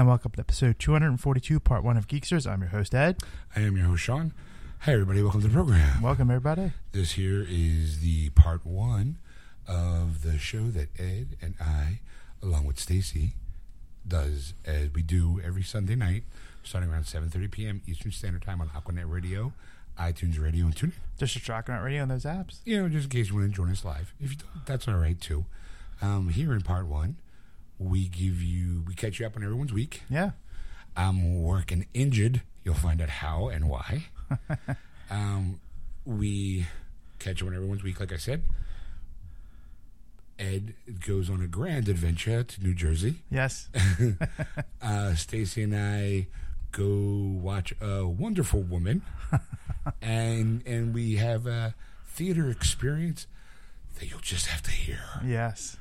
And welcome to episode 242, part one of Geeksters. I'm your host, Ed. I am your host, Sean. Hi, everybody. Welcome to the program. Welcome, everybody. This here is the part one of the show that Ed and I, along with Stacy, does as we do every Sunday night, starting around 7.30 p.m. Eastern Standard Time on Aquanet Radio, iTunes Radio, and TuneIn. Just a track on radio on those apps. You know, just in case you want to join us live. If you don't, that's all right, too. Um, here in part one, we give you, we catch you up on everyone's week. Yeah. I'm working injured. You'll find out how and why. um, we catch up on everyone's week, like I said. Ed goes on a grand adventure to New Jersey. Yes. uh, Stacy and I go watch a wonderful woman, and and we have a theater experience that you'll just have to hear. yes.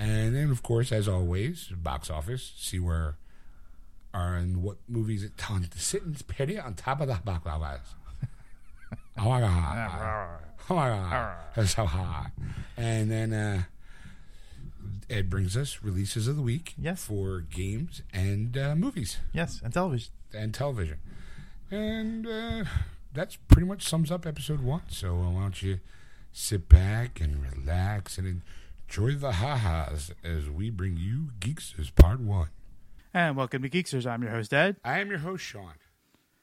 And then, of course, as always, box office. See where are and what movies it on sitting petty on top of the box office. Oh my god! Oh my god! That's so hot. And then uh, Ed brings us releases of the week. Yes. For games and uh, movies Yes. And television. and television, and uh, that's pretty much sums up episode one. So uh, why don't you sit back and relax and enjoy the ha-has as we bring you Geeksters Part One. And welcome to Geeksters. I'm your host, Ed. I am your host, Sean.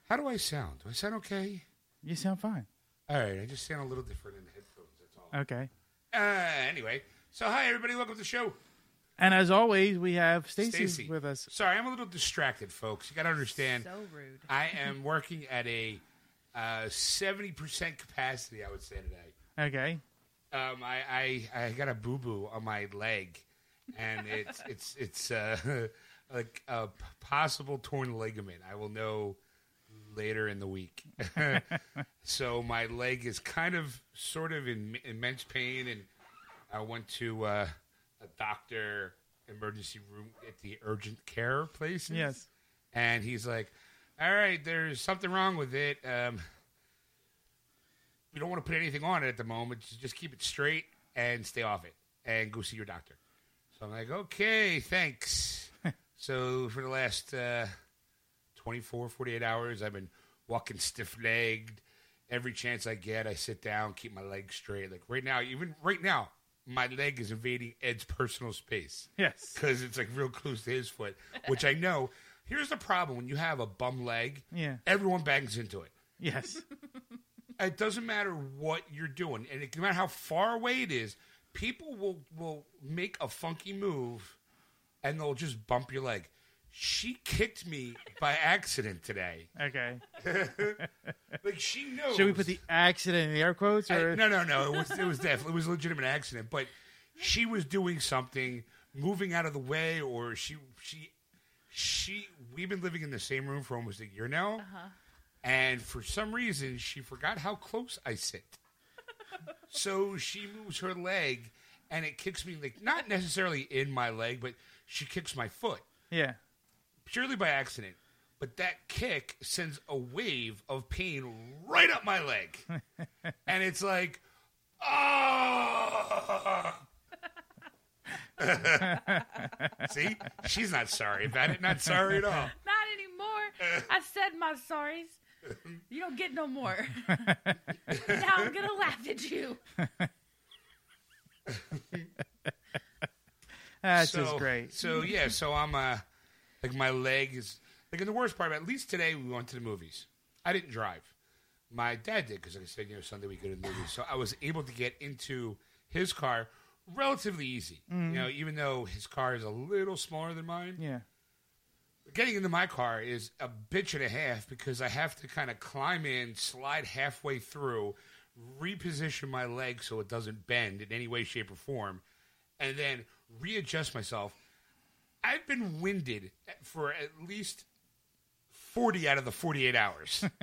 How do I sound? Do I sound okay? You sound fine. All right, I just sound a little different in the headphones. That's all. Okay. Uh, anyway, so hi everybody, welcome to the show. And as always, we have Stacy Stacy with us. Sorry, I'm a little distracted, folks. You got to understand. So rude. I am working at a uh, seventy percent capacity. I would say today. Okay. Um, I, I I got a boo boo on my leg, and it's it's it's uh, like a possible torn ligament. I will know later in the week. so my leg is kind of sort of in immense pain, and I went to uh, a doctor emergency room at the urgent care place. Yes. and he's like, "All right, there's something wrong with it." Um, we don't want to put anything on it at the moment. Just- Just keep it straight and stay off it and go see your doctor. So I'm like, okay, thanks. so for the last uh, 24, 48 hours, I've been walking stiff legged. Every chance I get, I sit down, keep my legs straight. Like right now, even right now, my leg is invading Ed's personal space Yes. because it's like real close to his foot, which I know. Here's the problem when you have a bum leg, Yeah. everyone bangs into it. Yes. It doesn't matter what you're doing, and it, no matter how far away it is, people will will make a funky move, and they'll just bump your leg. She kicked me by accident today. Okay. Like she knows. Should we put the accident in the air quotes? I- Or? no, no, no. It was it was definitely it was a legitimate accident, but she was doing something, moving out of the way, or she she she. We've been living in the same room for almost a year now, uh-huh. And for some reason she forgot how close I sit. so she moves her leg, and it kicks me like not necessarily in my leg, but she kicks my foot Yeah. purely by accident. But that kick sends a wave of pain right up my leg. and it's like, oh. See? She's not sorry about it. Not sorry at all. Not anymore. I said my sorries. You don't get no more. now I'm gonna laugh at you. That's so, just great. So, yeah, so I'm, uh, like, my leg is, like, and the worst part, at least today we went to the movies. I didn't drive. My dad did, because, like I said, you know, Sunday we go to the movies. So I was able to get into his car relatively easy. You know, even though his car is a little smaller than mine. Yeah. Getting into my car is a bitch and a half because I have to kind of climb in, slide halfway through, reposition my leg so it doesn't bend in any way, shape, or form, and then readjust myself. I've been winded for at least 40 out of the 48 hours.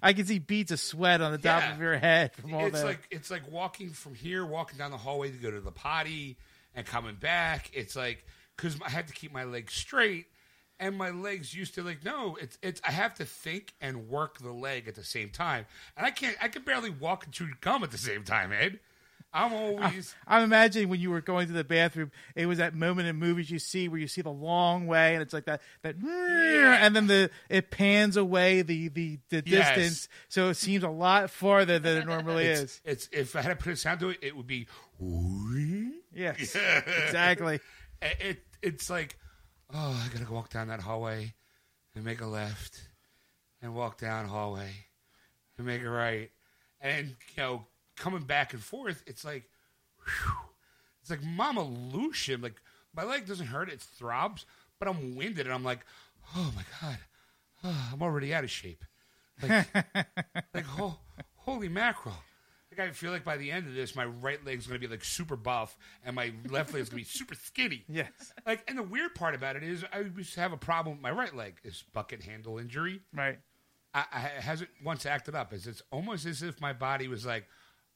I can see beads of sweat on the top Yeah. of your head from all it's the. like it's like walking from here, walking down the hallway to go to the potty, and coming back. It's like because I had to keep my legs straight, and my legs used to like no. It's it's I have to think and work the leg at the same time, and I can't. I can barely walk and chew gum at the same time, Ed. I'm always. I'm imagining when you were going to the bathroom, it was that moment in movies you see where you see the long way and it's like that that and then the it pans away the the, the Yes. distance, so it seems a lot farther than it normally it's, is. it's if I had to put a sound to it, it would be. Yes, exactly. It, it it's like, oh, I gotta walk down that hallway and make a left, and walk down hallway and make a right, and you know, coming back and forth. It's like, whew, it's like Mama Lucian. Like my leg doesn't hurt; it throbs, but I'm winded, and I'm like, oh my god, oh, I'm already out of shape. Like, like holy mackerel. I feel like by the end of this, my right leg's gonna be like super buff, and my left leg's gonna be super skinny. Yes, Like, and the weird part about it is, I used to have a problem with my right leg. Is bucket handle injury. right. I, I it hasn't once acted up. It's, it's almost as if my body was like,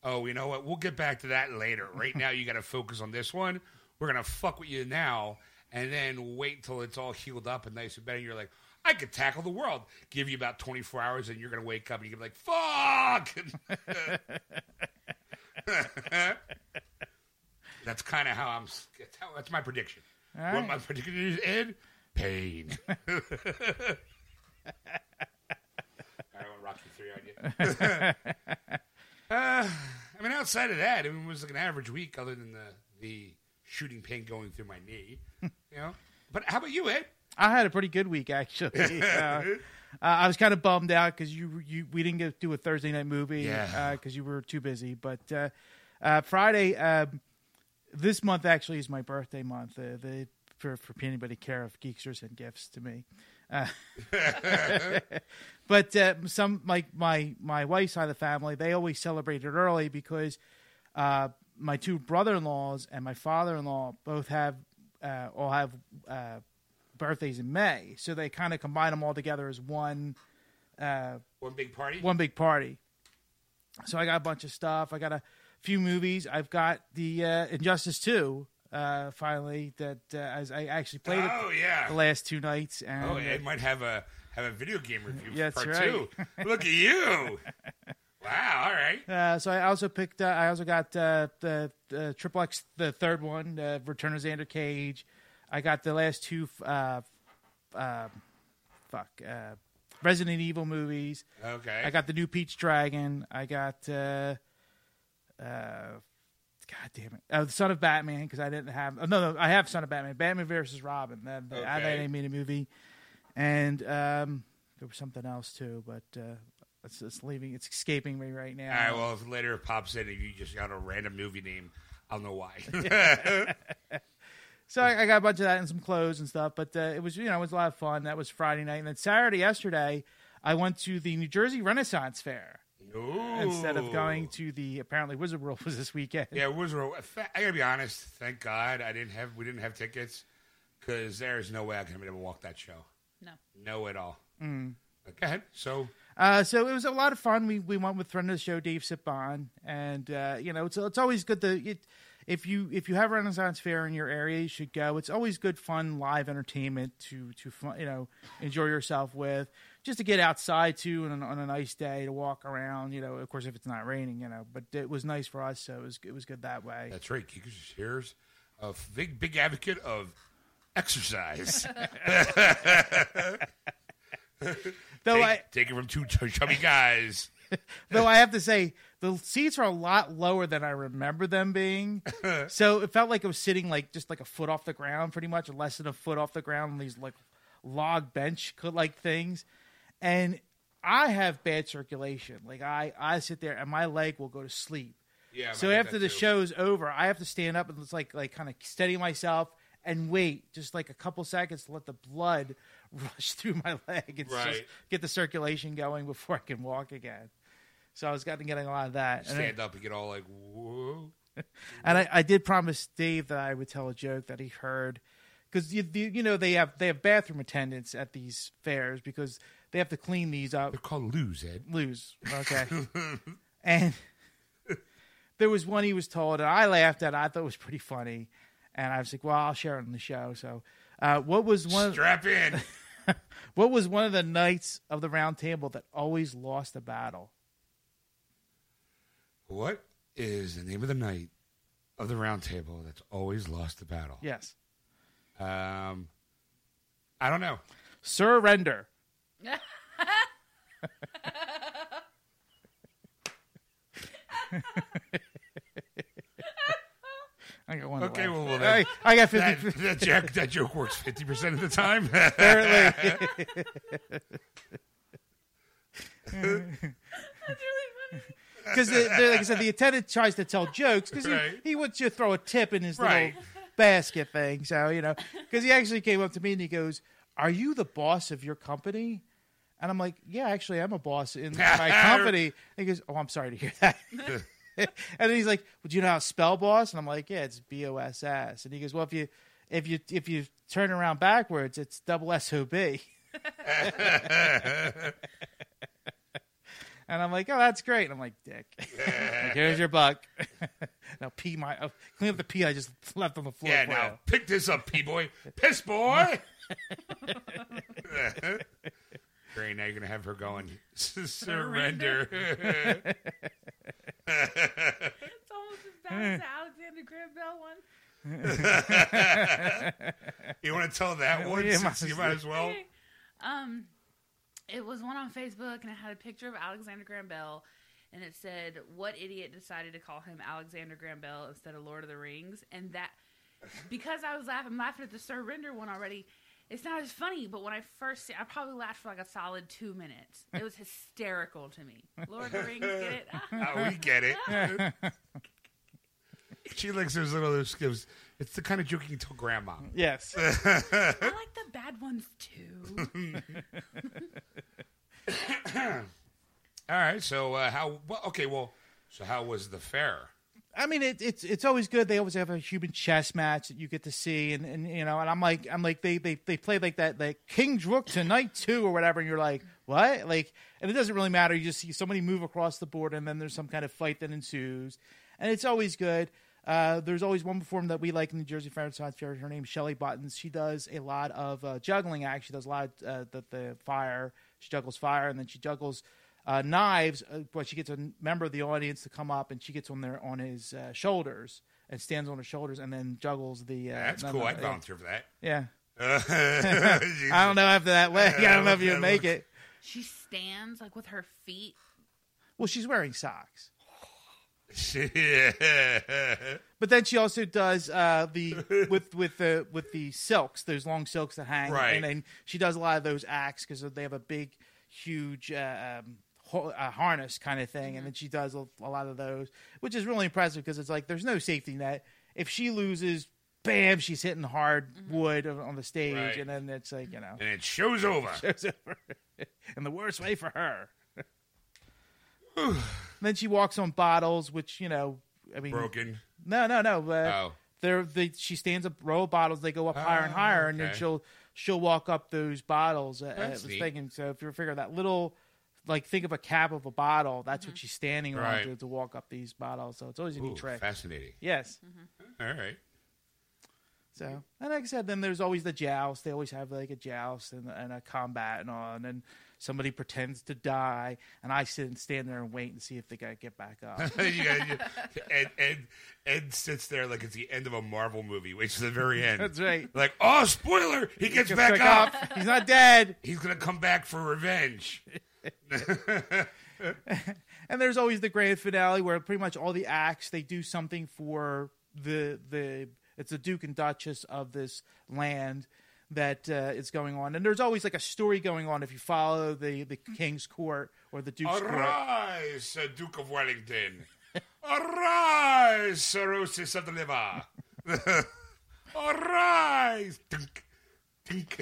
"Oh, you know what? We'll get back to that later. Right now, you got to focus on this one. We're gonna fuck with you now, and then wait until it's all healed up and nice and better." And you're like, "I could tackle the world." Give you about 24 hours, and you're gonna wake up and you're gonna be like, "Fuck." that's kind of how I'm. That's, how, that's my prediction. All What my prediction is, Ed? Pain. I want Rocky three on you. uh, I mean, outside of that, it was like an average week, other than the the shooting pain going through my knee. You know. But how about you, Ed? I had a pretty good week actually. Uh, uh, I was kind of bummed out because you you we didn't get to do a Thursday night movie Yeah. because you were too busy. But uh, uh, Friday, um, this month actually is my birthday month. Uh, the for for anybody care of geeksters and gifts to me. Uh, but uh, some like my my wife's side of the family, they always celebrate it early because uh, my two brother-in-laws and my father-in-law both have uh, all have uh, birthdays in May, so they kind of combine them all together as one uh, One big party. one big party. So I got a bunch of stuff. I got a few movies. I've got the uh, Injustice Two uh, finally that uh, as I actually played oh it yeah. the last two nights. And Oh, Ed might have a have a video game review Yeah, for part right. two. Look at you. Wow. All right. Uh, so I also picked. Uh, I also got uh, the the Triple X, the third one, uh, Return of Xander Cage. I got the last two. Uh, uh, fuck. Uh, Resident Evil movies. Okay. I got the new Pete's Dragon. I got. Uh, uh, God damn it! Uh, the Son of Batman because I didn't have. Oh, no, no, I have Son of Batman. Batman versus Robin. That that Okay. animated movie, and um, there was something else too, but uh, it's, it's leaving. It's escaping me right now. All right. Well, if later it pops in, if you just got a random movie name, I'll know why. So I, I got a bunch of that and some clothes and stuff. But uh, it was you know it was a lot of fun. That was Friday night, and then Saturday yesterday I went to the New Jersey Renaissance Fair Ooh. instead of going to the apparently Wizard World was this weekend. Yeah, it was. real- I gotta be honest. Thank God I didn't have. We didn't have tickets because there's no way I could have able to walk that show. No. No at all. Mm. Go ahead. So Uh, so it was a lot of fun. We we went with friend of the show Dave Sipon, and uh, you know it's it's always good to it, if you if you have Renaissance Fair in your area, you should go. It's always good fun live entertainment to to fun, you know enjoy yourself with, just to get outside too on, on a nice day to walk around. You know, of course if it's not raining, you know, but it was nice for us, so it was it was good that way. that's right. Geekers here's a big big advocate of exercise. Though take, I take it from two chubby guys. though I have to say the seats are a lot lower than I remember them being. so it felt like I was sitting like just like a foot off the ground, pretty much, less than a foot off the ground on these like log bench like things. And I have bad circulation. Like I I sit there and my leg will go to sleep. Yeah. So after the too. show's over, I have to stand up and it's like like kind of steady myself and wait just like a couple seconds to let the blood rush through my leg and just get the circulation going before I can walk again. So I was getting getting a lot of that. And, I, stand up and get all like whoa. and I, I did promise Dave that I would tell a joke that he heard because you, you you know they have they have bathroom attendants at these fairs because they have to clean these up They're called lose, Ed. lose. Okay. and there was one he was told, and I laughed at. it. I thought it was pretty funny, and I was like, "Well, I'll share it on the show." So, uh, what was one? Of, Strap in. what was one of the knights of the Round Table that always lost a battle? What? is the name of the knight of the round table that's always lost the battle? Yes. Um, I don't know. Surrender. I got one. Okay, left. well, well, I, I got fifty. that, joke, that joke works 50% of the time. apparently. That's really funny. Because like I said, the attendant tries to tell jokes because Right. he, he wants you to throw a tip in his Right. little basket thing. So you know, because he actually came up to me and he goes, "Are you the boss of your company?" And I'm like, "Yeah, actually, I'm a boss in my company." And he goes, "Oh, I'm sorry to hear that." and then he's like, "Well, do you know how to spell boss?" And I'm like, "Yeah, it's B O S S." And he goes, "Well, if you if you if you turn around backwards, it's double S O B." And I'm like, oh, that's great. And I'm like, dick. like, here's your buck. now pee my, uh, clean up the pee I just left on the floor. yeah, now you. pick this up, P boy. Piss boy. Great. Now you're gonna have her going surrender. It's almost as bad as the Alexander Graham Bell one. you want to tell that one? Yeah, since you might might as well. Um, it was one on Facebook, and it had a picture of Alexander Graham Bell, and it said, "What idiot decided to call him Alexander Graham Bell instead of Lord of the Rings?" And that, because I was laughing, I'm laughing at the Surrender one already. It's not as funny, but when I first see, I probably laughed for like a solid two minutes. It was hysterical to me. Lord of the Rings, get it? Oh, we get it. she likes those little those gives. It's the kind of joke you can tell grandma. Yes. I like the bad ones too. All right. So uh, how? Well, okay. Well, so how was the fair? I mean, it, it's it's always good. They always have a human chess match that you get to see, and, and you know, and I'm like, I'm like, they they they play like that, like King's Rook tonight too, or whatever, and you're like, what? Like, and it doesn't really matter. You just see somebody move across the board, and then there's some kind of fight that ensues, and it's always good. Uh, there's always one performer that we like in the Jersey Fair and Science Fair. Her name's Shelly Buttons. She does a lot of uh, juggling. Act. She does a lot of uh, the, the fire. She juggles fire, and then she juggles uh, knives. Uh, but she gets a member of the audience to come up, and she gets on their on his uh, shoulders and stands on his shoulders, and then juggles the. Uh, That's no, cool. no, I'd yeah. volunteer for that. Yeah, I I don't know after that leg. I don't know if you Yeah, make looks- it. she stands like with her feet. Well, she's wearing socks. But then she also does uh, the with with the with the silks, those long silks that hang, Right. and then she does a lot of those acts because they have a big, huge uh, um, ho- uh, harness kind of thing, and then she does a, a lot of those, which is really impressive because it's like there's no safety net. If she loses, bam, she's hitting hard wood on on the stage, Right. and then it's like you know, And it shows over. it's over. in the worst way for her. then she walks on bottles, which you know, I mean, Broken. no, no, no. Uh, Oh. they're they she stands a row of bottles. They go up higher and Oh, higher, and then she'll she'll walk up those bottles. Uh, That's I was neat. thinking. So if you figure that little, like think of a cap of a bottle, that's what she's standing Right. on to, to walk up these bottles. So it's always a Ooh, neat trick. fascinating. Yes. All right. So and like I said, then there's always the joust. They always have like a joust and, and a combat and all. And then somebody pretends to die, and I sit and stand there and wait and see if they gotta get back up. got, you, Ed, sits there like it's the end of a Marvel movie, which is the very end. That's right. Like, oh, spoiler! He gets Gets back, up. He's not dead. He's gonna come back for revenge. And there's always the grand finale where pretty much all the acts they do something for the the it's the Duke and Duchess of this land that uh, is going on, and there's always like a story going on if you follow the the king's court or the duke's court. Arise, Sir Duke of Wellington. Arise, cirrhosis of the liver. Arise. Dunk, dunk.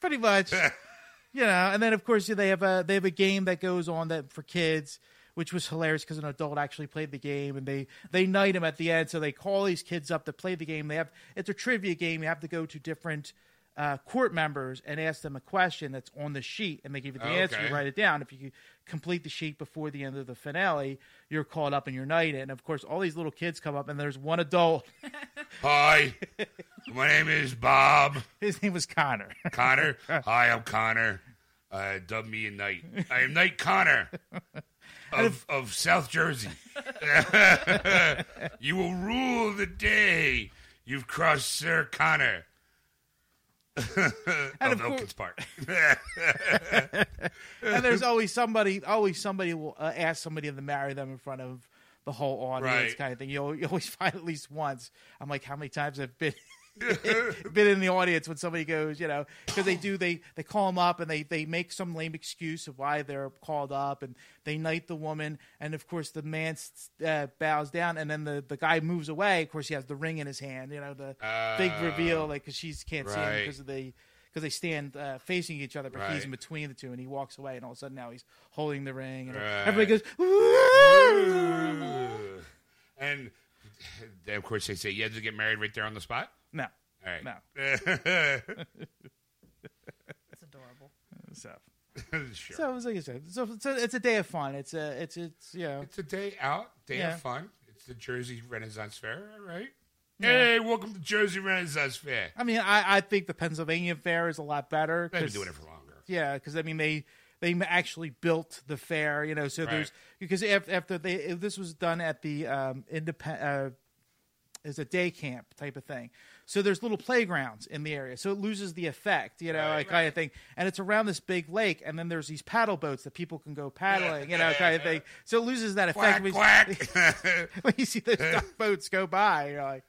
pretty much you know and then of course they have a they have a game that goes on that for kids which was hilarious because an adult actually played the game and they they knight him at the end. So they call these kids up to play the game. They have it's a trivia game. You have to go to different uh, court members and ask them a question that's on the sheet and they give you the answer. You write it down. If you complete the sheet before the end of the finale you're called up and you're knighted. And of course all these little kids come up and there's one adult. Hi, my name is Bob. His name was connor. Connor. Hi, I'm Connor. Uh, dub me a knight. I am Knight Connor. of, of South Jersey. you will rule the day you've crossed Sir Connor of, of course- Elkins Park. and there's always somebody, always somebody will uh, ask somebody to marry them in front of the whole audience, Right. kind of thing. You, al- you always find at least once. I'm like, how many times I've been. been in the audience when somebody goes, you know, because they do they they call them up and they they make some lame excuse of why they're called up and they knight the woman and of course the man uh, bows down and then the the guy moves away. Of course he has the ring in his hand, you know, the big reveal like because she can't see him because of the because they stand uh, facing each other, but he's in between the two, and he walks away, and all of a sudden now he's holding the ring, and Right. everybody goes, "Woo!" and of course, they say you had to get married right there on the spot. "No, All right. no." It's adorable. So, sure. so it's like I said, so it's a, it's a day of fun. It's a, it's it's you know, It's a day out, day Yeah. of fun. It's the Jersey Renaissance Fair, all right? Hey, welcome to Jersey Renaissance Fair. I mean, I I think the Pennsylvania Fair is a lot better. They've been 'cause- doing it for longer. Yeah, because I mean they they actually built the fair, you know. So there's because if, after they if this was done at the um, independent uh, is a day camp type of thing. So there's little playgrounds in the area, so it loses the effect, you know, Right. like kind of thing. And it's around this big lake, and then there's these paddle boats that people can go paddling, you know, kind of thing. So it loses that effect. Quack, when you- quack. when you see those boats go by, you're like,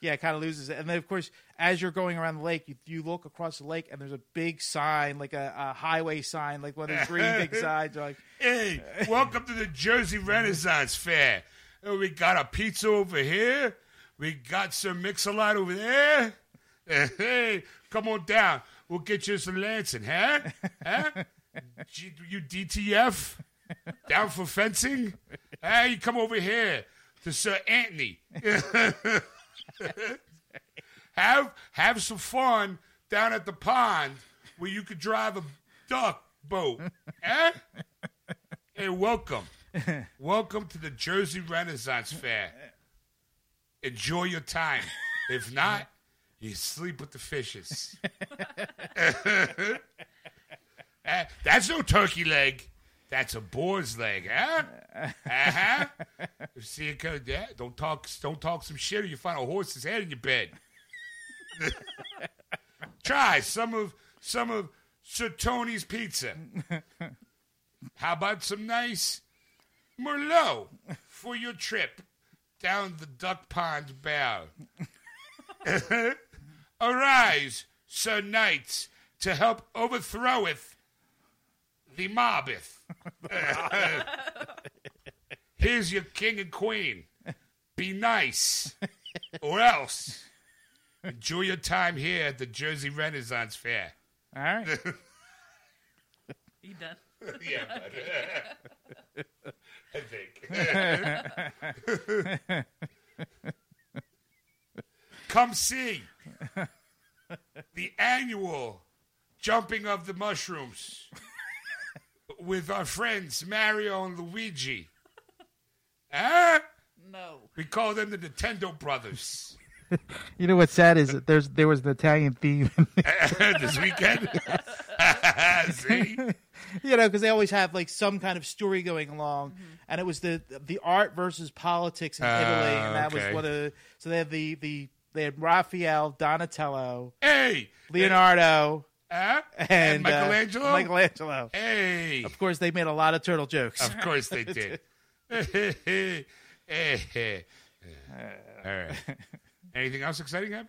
yeah, it kind of loses it. And then, of course, as you're going around the lake, you, you look across the lake and there's a big sign, like a, a highway sign, like one of those green big signs. You're like, hey, welcome to the Jersey Renaissance Fair. Uh, We got a pizza over here. We got some mix-a-lot over there. Hey, come on down. We'll get you some Lansing, huh? Huh? G- you DTF? Down for fencing? Hey, you come over here to Sir Anthony. have have some fun down at the pond where you could drive a duck boat. Eh? Hey, welcome. welcome to the Jersey Renaissance Fair. Enjoy your time. If not, you sleep with the fishes. Eh, that's no turkey leg. That's a boar's leg, huh? Uh-huh. See it go there. Don't talk don't talk some shit or you find a horse's head in your bed. Try some of some of Sir Tony's pizza. How about some nice Merlot for your trip down the duck pond bow? Arise, Sir Knights, to help overthroweth the mobbeth. Here's your king and queen. Be nice, or else. Enjoy your time here at the Jersey Renaissance Fair. all right. You done? yeah, but, I think. Come see the annual jumping of the mushrooms with our friends Mario and Luigi. Huh? No. We call them the Nintendo Brothers. You know what's sad is that there's there was an Italian theme, this weekend. see? you know, because they always have like some kind of story going along, and it was the the art versus politics in Ah, Italy, and that okay. was of the, so they had the the they had Raphael, Donatello, Hey, Leonardo, huh? and, uh, Michelangelo. Michelangelo. Hey, Of course, they made a lot of turtle jokes. Of course they did. All right. Anything else exciting happen?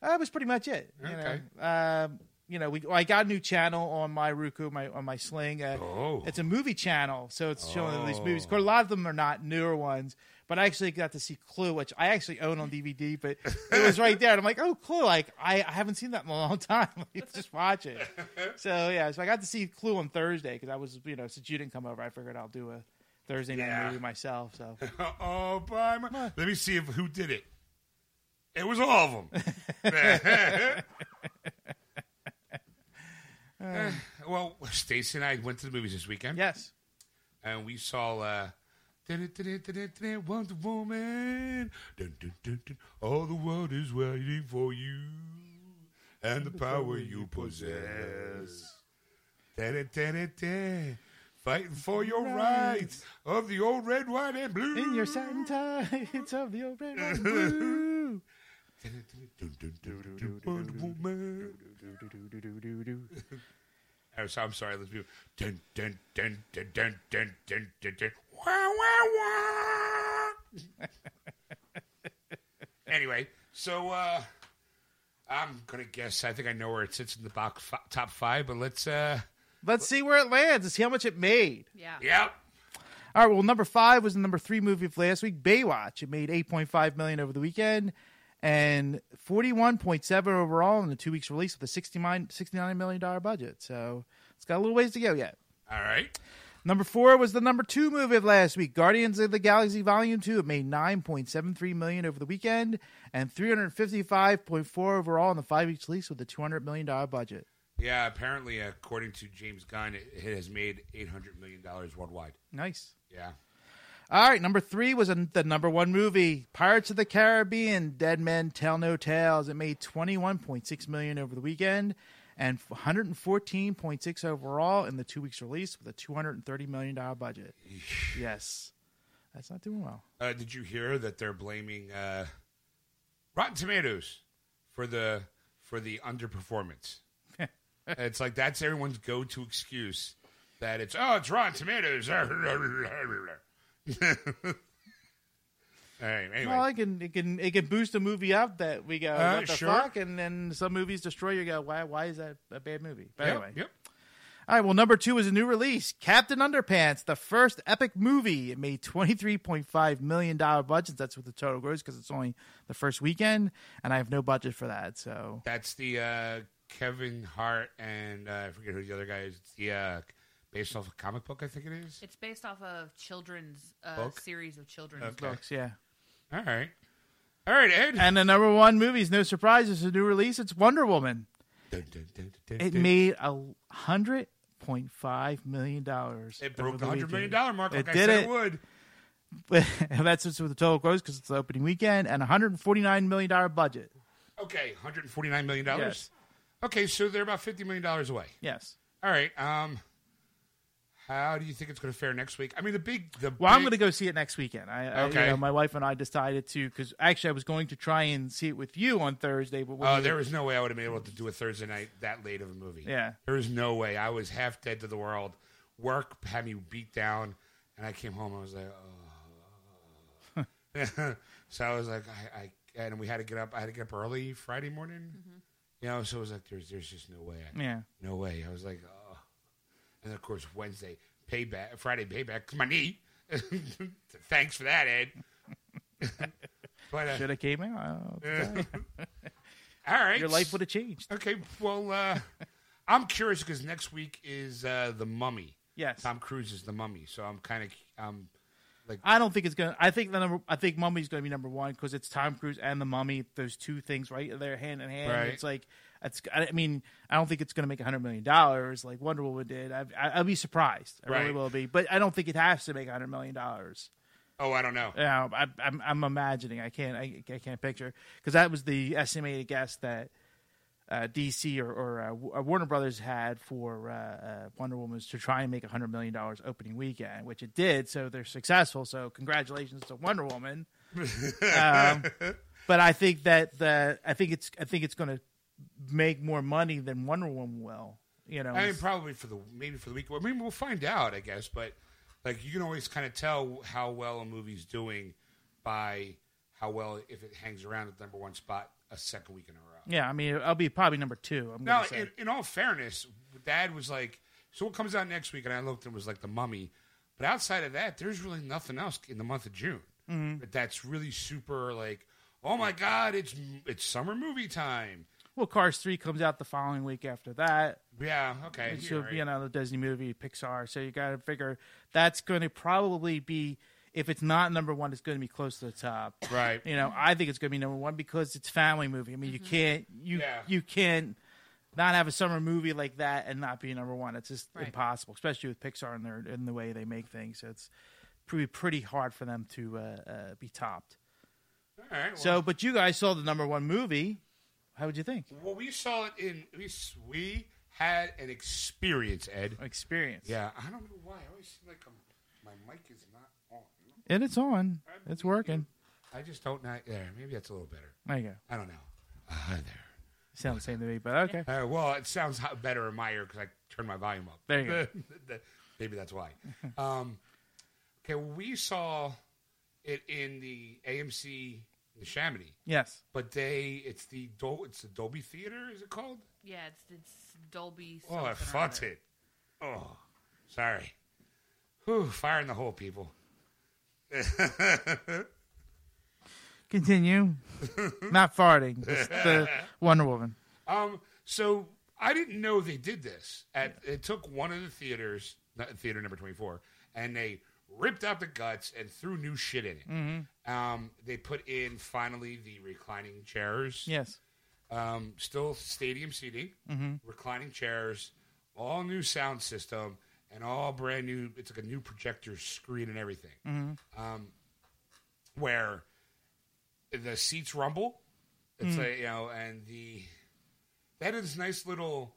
That was pretty much it. You Okay. know, um, you know, we I got a new channel on my Roku, my on my Sling. Uh, Oh. It's a movie channel, so it's showing these movies. Of course, a lot of them are not newer ones, but I actually got to see Clue, which I actually own on DVD. But it was right there, and I'm like, oh, Clue! Like I, I haven't seen that in a long time. Let's just watch it. So yeah, so I got to see Clue on Thursday because I was, you know, since you didn't come over, I figured I'll do a Thursday night Yeah. movie myself. So oh, by my. Let me see if who did it. It was all of them. Well, Stacy and I went to the movies this weekend, yes, and we saw uh, Wonder Woman. Dun, dun, dun, dun. All the world is waiting for you, and the power you possess. Fighting for your Rights. rights of the old red, white, and blue. In your satin tights of the old red, white, and blue. Oh, so I'm sorry. Let's do. Dun, dun, dun, dun, dun, dun, dun, dun, dun. Wah, wah, wah. anyway, so uh, I'm gonna guess. I think I know where it sits in the box f- top five, but let's. uh Let's see where it lands and see how much it made. Yeah. Yep. All right. Well, number five was the number three movie of last week, Baywatch. It made eight point five million over the weekend, and forty one point seven overall in the two weeks release with a 69 $69 million budget. So it's got a little ways to go yet. All right. Number four was the number two movie of last week, Guardians of the Galaxy Volume Two. It made nine point seven three million over the weekend and three hundred fifty five point four overall in the five weeks release with a two hundred million dollar budget. Yeah. Apparently, according to James Gunn, it, it has made eight hundred million dollars worldwide. Nice. Yeah. All right, number three was the number one movie, Pirates of the Caribbean: Dead Men Tell No Tales. It made twenty one point six million over the weekend and one hundred and fourteen point six overall in the two weeks release with a two hundred and thirty million dollar budget. yes, that's not doing well. Uh, did you hear that they're blaming uh, Rotten Tomatoes for the for the underperformance? it's like that's everyone's go-to excuse that it's oh it's Rotten Tomatoes. All right. Anyway, Well, it can it can it can boost a movie up that we go Uh, what the sure. fuck, and then some movies destroy you. Go why why is that a bad movie? But Yep, anyway, yep. all right. Well, number two is a new release, Captain Underpants, the first epic movie. It made twenty three point five million dollar budget. That's what the total gross because it's only the first weekend, and I have no budget for that. So That's the uh, Kevin Hart and uh, I forget who the other guy is. It's the uh, based off a comic book, I think it is. It's based off of children's uh, Book? series of children's Okay. books. books, yeah. All right. All right, Ed. And the number one movie is no surprise. It's a new release. It's Wonder Woman. Dun, dun, dun, dun, It dun. made a hundred point five million dollars. It broke the hundred million dollar mark, It like I did said it. it would. that's just with the total gross because it's the opening weekend and a hundred and forty nine million dollar budget. Okay, one hundred forty nine million dollars. Yes. Okay, so they're about fifty million dollars away. Yes. All right. Um, how do you think it's going to fare next week? I mean, the big, the Well, I'm going to go see it next weekend. I, I Okay. you know, my wife and I decided to because actually I was going to try and see it with you on Thursday, but we- Oh, there was no way I would have been able to do a Thursday night that late of a movie. Yeah. there was no way. I was half dead to the world. Work had me beat down, and I came home. I was like, oh. so I was like, I, I, and we had to get up. I had to get up early Friday morning. Mm-hmm. You know, so it was like, there's, there's just no way. I, yeah. No way. I was like, oh. And then, of course, Wednesday, payback, Friday, payback, my knee. Thanks for that, Ed. but, uh, Should have came out. all right. Your life would have changed. Okay, well, uh, I'm curious because next week is uh, The Mummy. Yes. Tom Cruise is The Mummy. So I'm kind of, um, Like, I don't think it's gonna. I think the number. I think Mummy's gonna be number one because it's Tom Cruise and the Mummy. Those two things right there, hand in hand. Right. It's like it's. I mean, I don't think it's gonna make a hundred million dollars like Wonder Woman did. I, I, I'll be surprised. I really will be. But I don't think it has to make a hundred million dollars. oh, I don't know. Yeah, I, I'm, I'm imagining. I can't. I, I can't picture because that was the estimated guess that uh, DC or, or uh, uh, Warner Brothers had for uh, uh, Wonder Woman was to try and make a hundred million dollars opening weekend, which it did. So they're successful. So congratulations to Wonder Woman. um, but I think that the I think it's I think it's going to make more money than Wonder Woman will. You know, I mean, probably for the maybe for the week. I mean, we'll find out, I guess. But like, you can always kind of tell how well a movie's doing by how well if it hangs around at the number one spot a second week in a row. yeah. I mean, I'll be probably number two. I'm Now, say. in, in all fairness, Dad was like, "So what comes out next week?" And I looked and it was like The Mummy. But outside of that, there's really nothing else in the month of June. Mm-hmm. But that's really super like, oh my god, it's it's summer movie time. Well, Cars three comes out the following week after that. Yeah, okay. It's you're a- right. you know Disney movie, Pixar. So you got to figure that's going to probably be if it's not number one, it's going to be close to the top. Right. You know, I think it's going to be number one because it's family movie. I mean, you can't you Yeah. you can't not have a summer movie like that and not be number one. It's just Right. impossible, especially with Pixar and their in the way they make things. So it's pretty pretty hard for them to uh, uh, be topped. All right. Well, So, but you guys saw the number one movie. How would you think? well, we saw it in we we had an experience, Ed. Experience. Yeah, I don't know why. I always seem like I'm, my mic is not on. And it's on. It's working. I just don't know. There, maybe that's a little better. There you go. I don't know. Uh, hi there. Sounds the same to me, but okay. Uh, well, it sounds better in my ear because I turned my volume up. There you go. Maybe that's why. um, okay, well, we saw it in the AMC in Neshaminy, Yes. but they it's the Dol- it's the Dolby Theater. Is it called? Yeah, it's it's Dolby. Oh, I something or fought other. it. Oh, sorry. Whew, fire in the hole, people. Continue. Not farting. Just the Wonder Woman. Um, so I didn't know they did this. At it took one of the theaters, not theater number twenty four, and they ripped out the guts and threw new shit in it. Um, they put in finally the reclining chairs. Yes. Um, still stadium seating, reclining chairs, all new sound system, and all brand new. It's like a new projector screen and everything. Um, where the seats rumble. It's like you know, and the that is nice little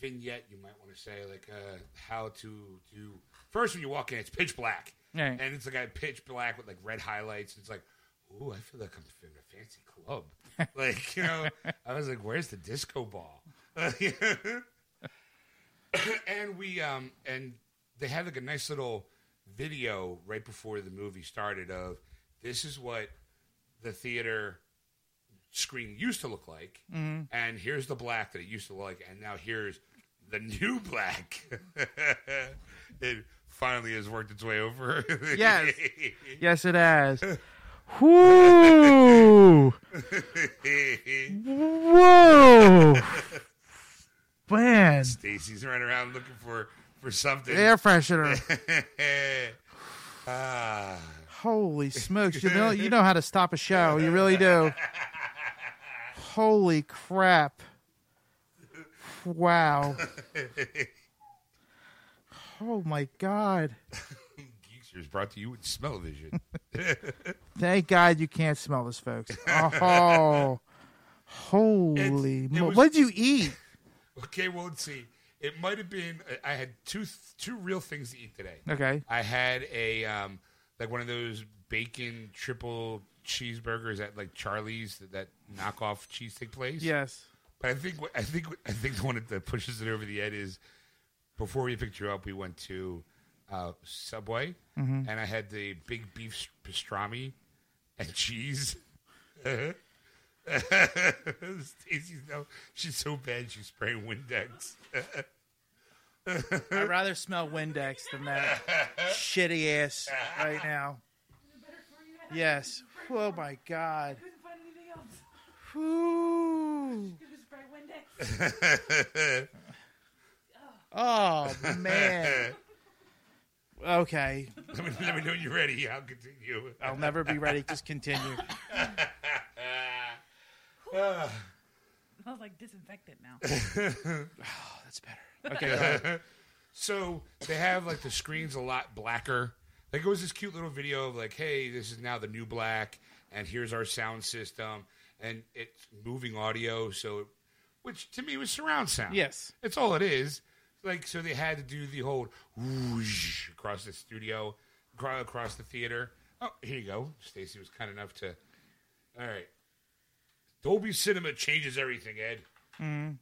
vignette you might want to say, like uh, how to do. First, when you walk in, it's pitch black, Yeah. and it's like a pitch black with like red highlights. It's like, ooh, I feel like I'm in a fancy club. like you know, I was like, where's the disco ball? and we um and they had like a nice little video right before the movie started of this is what the theater screen used to look like and here's the black that it used to look like and now here's the new black it finally has worked its way over Yes. Yes, it has. Whoo! Whoa! Man, stacy's running around looking for for something air freshener. ah Holy smokes! You know, you know how to stop a show. You really do. Holy crap! Wow. Oh my god! Geeksters brought to you with smell vision Thank God you can't smell this, folks. Oh, holy! It- it mo- was- what did you eat? Okay, well, let's see. It might have been. I had two two real things to eat today. Okay. I had a um, like one of those bacon triple cheeseburgers at like Charlie's that, that knockoff cheesesteak place. Yes. but I think what- I think what- I think the one that pushes it over the edge is before we picked you up, we went to uh, Subway and I had the big beef pastrami and cheese. Stacy's no, she's so bad she's spraying Windex. I'd rather smell Windex than that shitty ass right now. Yes. Oh my God. Couldn't find anything else. Whew. Just spray Windex. Oh man. Okay. let, me, let me know when you're ready. I'll continue. I'll never be ready. Just continue. I, smells like disinfectant now. Oh, that's better. Okay. go ahead. So they have like the screens a lot blacker. Like it was this cute little video of like, hey, this is now the new black, and here's our sound system, and it's moving audio. So, it, which to me was surround sound. Yes. it's all it is. Like so, they had to do the whole whoosh across the studio, across the theater. Oh, here you go. Stacy was kind enough to. All right. Dolby Cinema changes everything, Ed mm-hmm.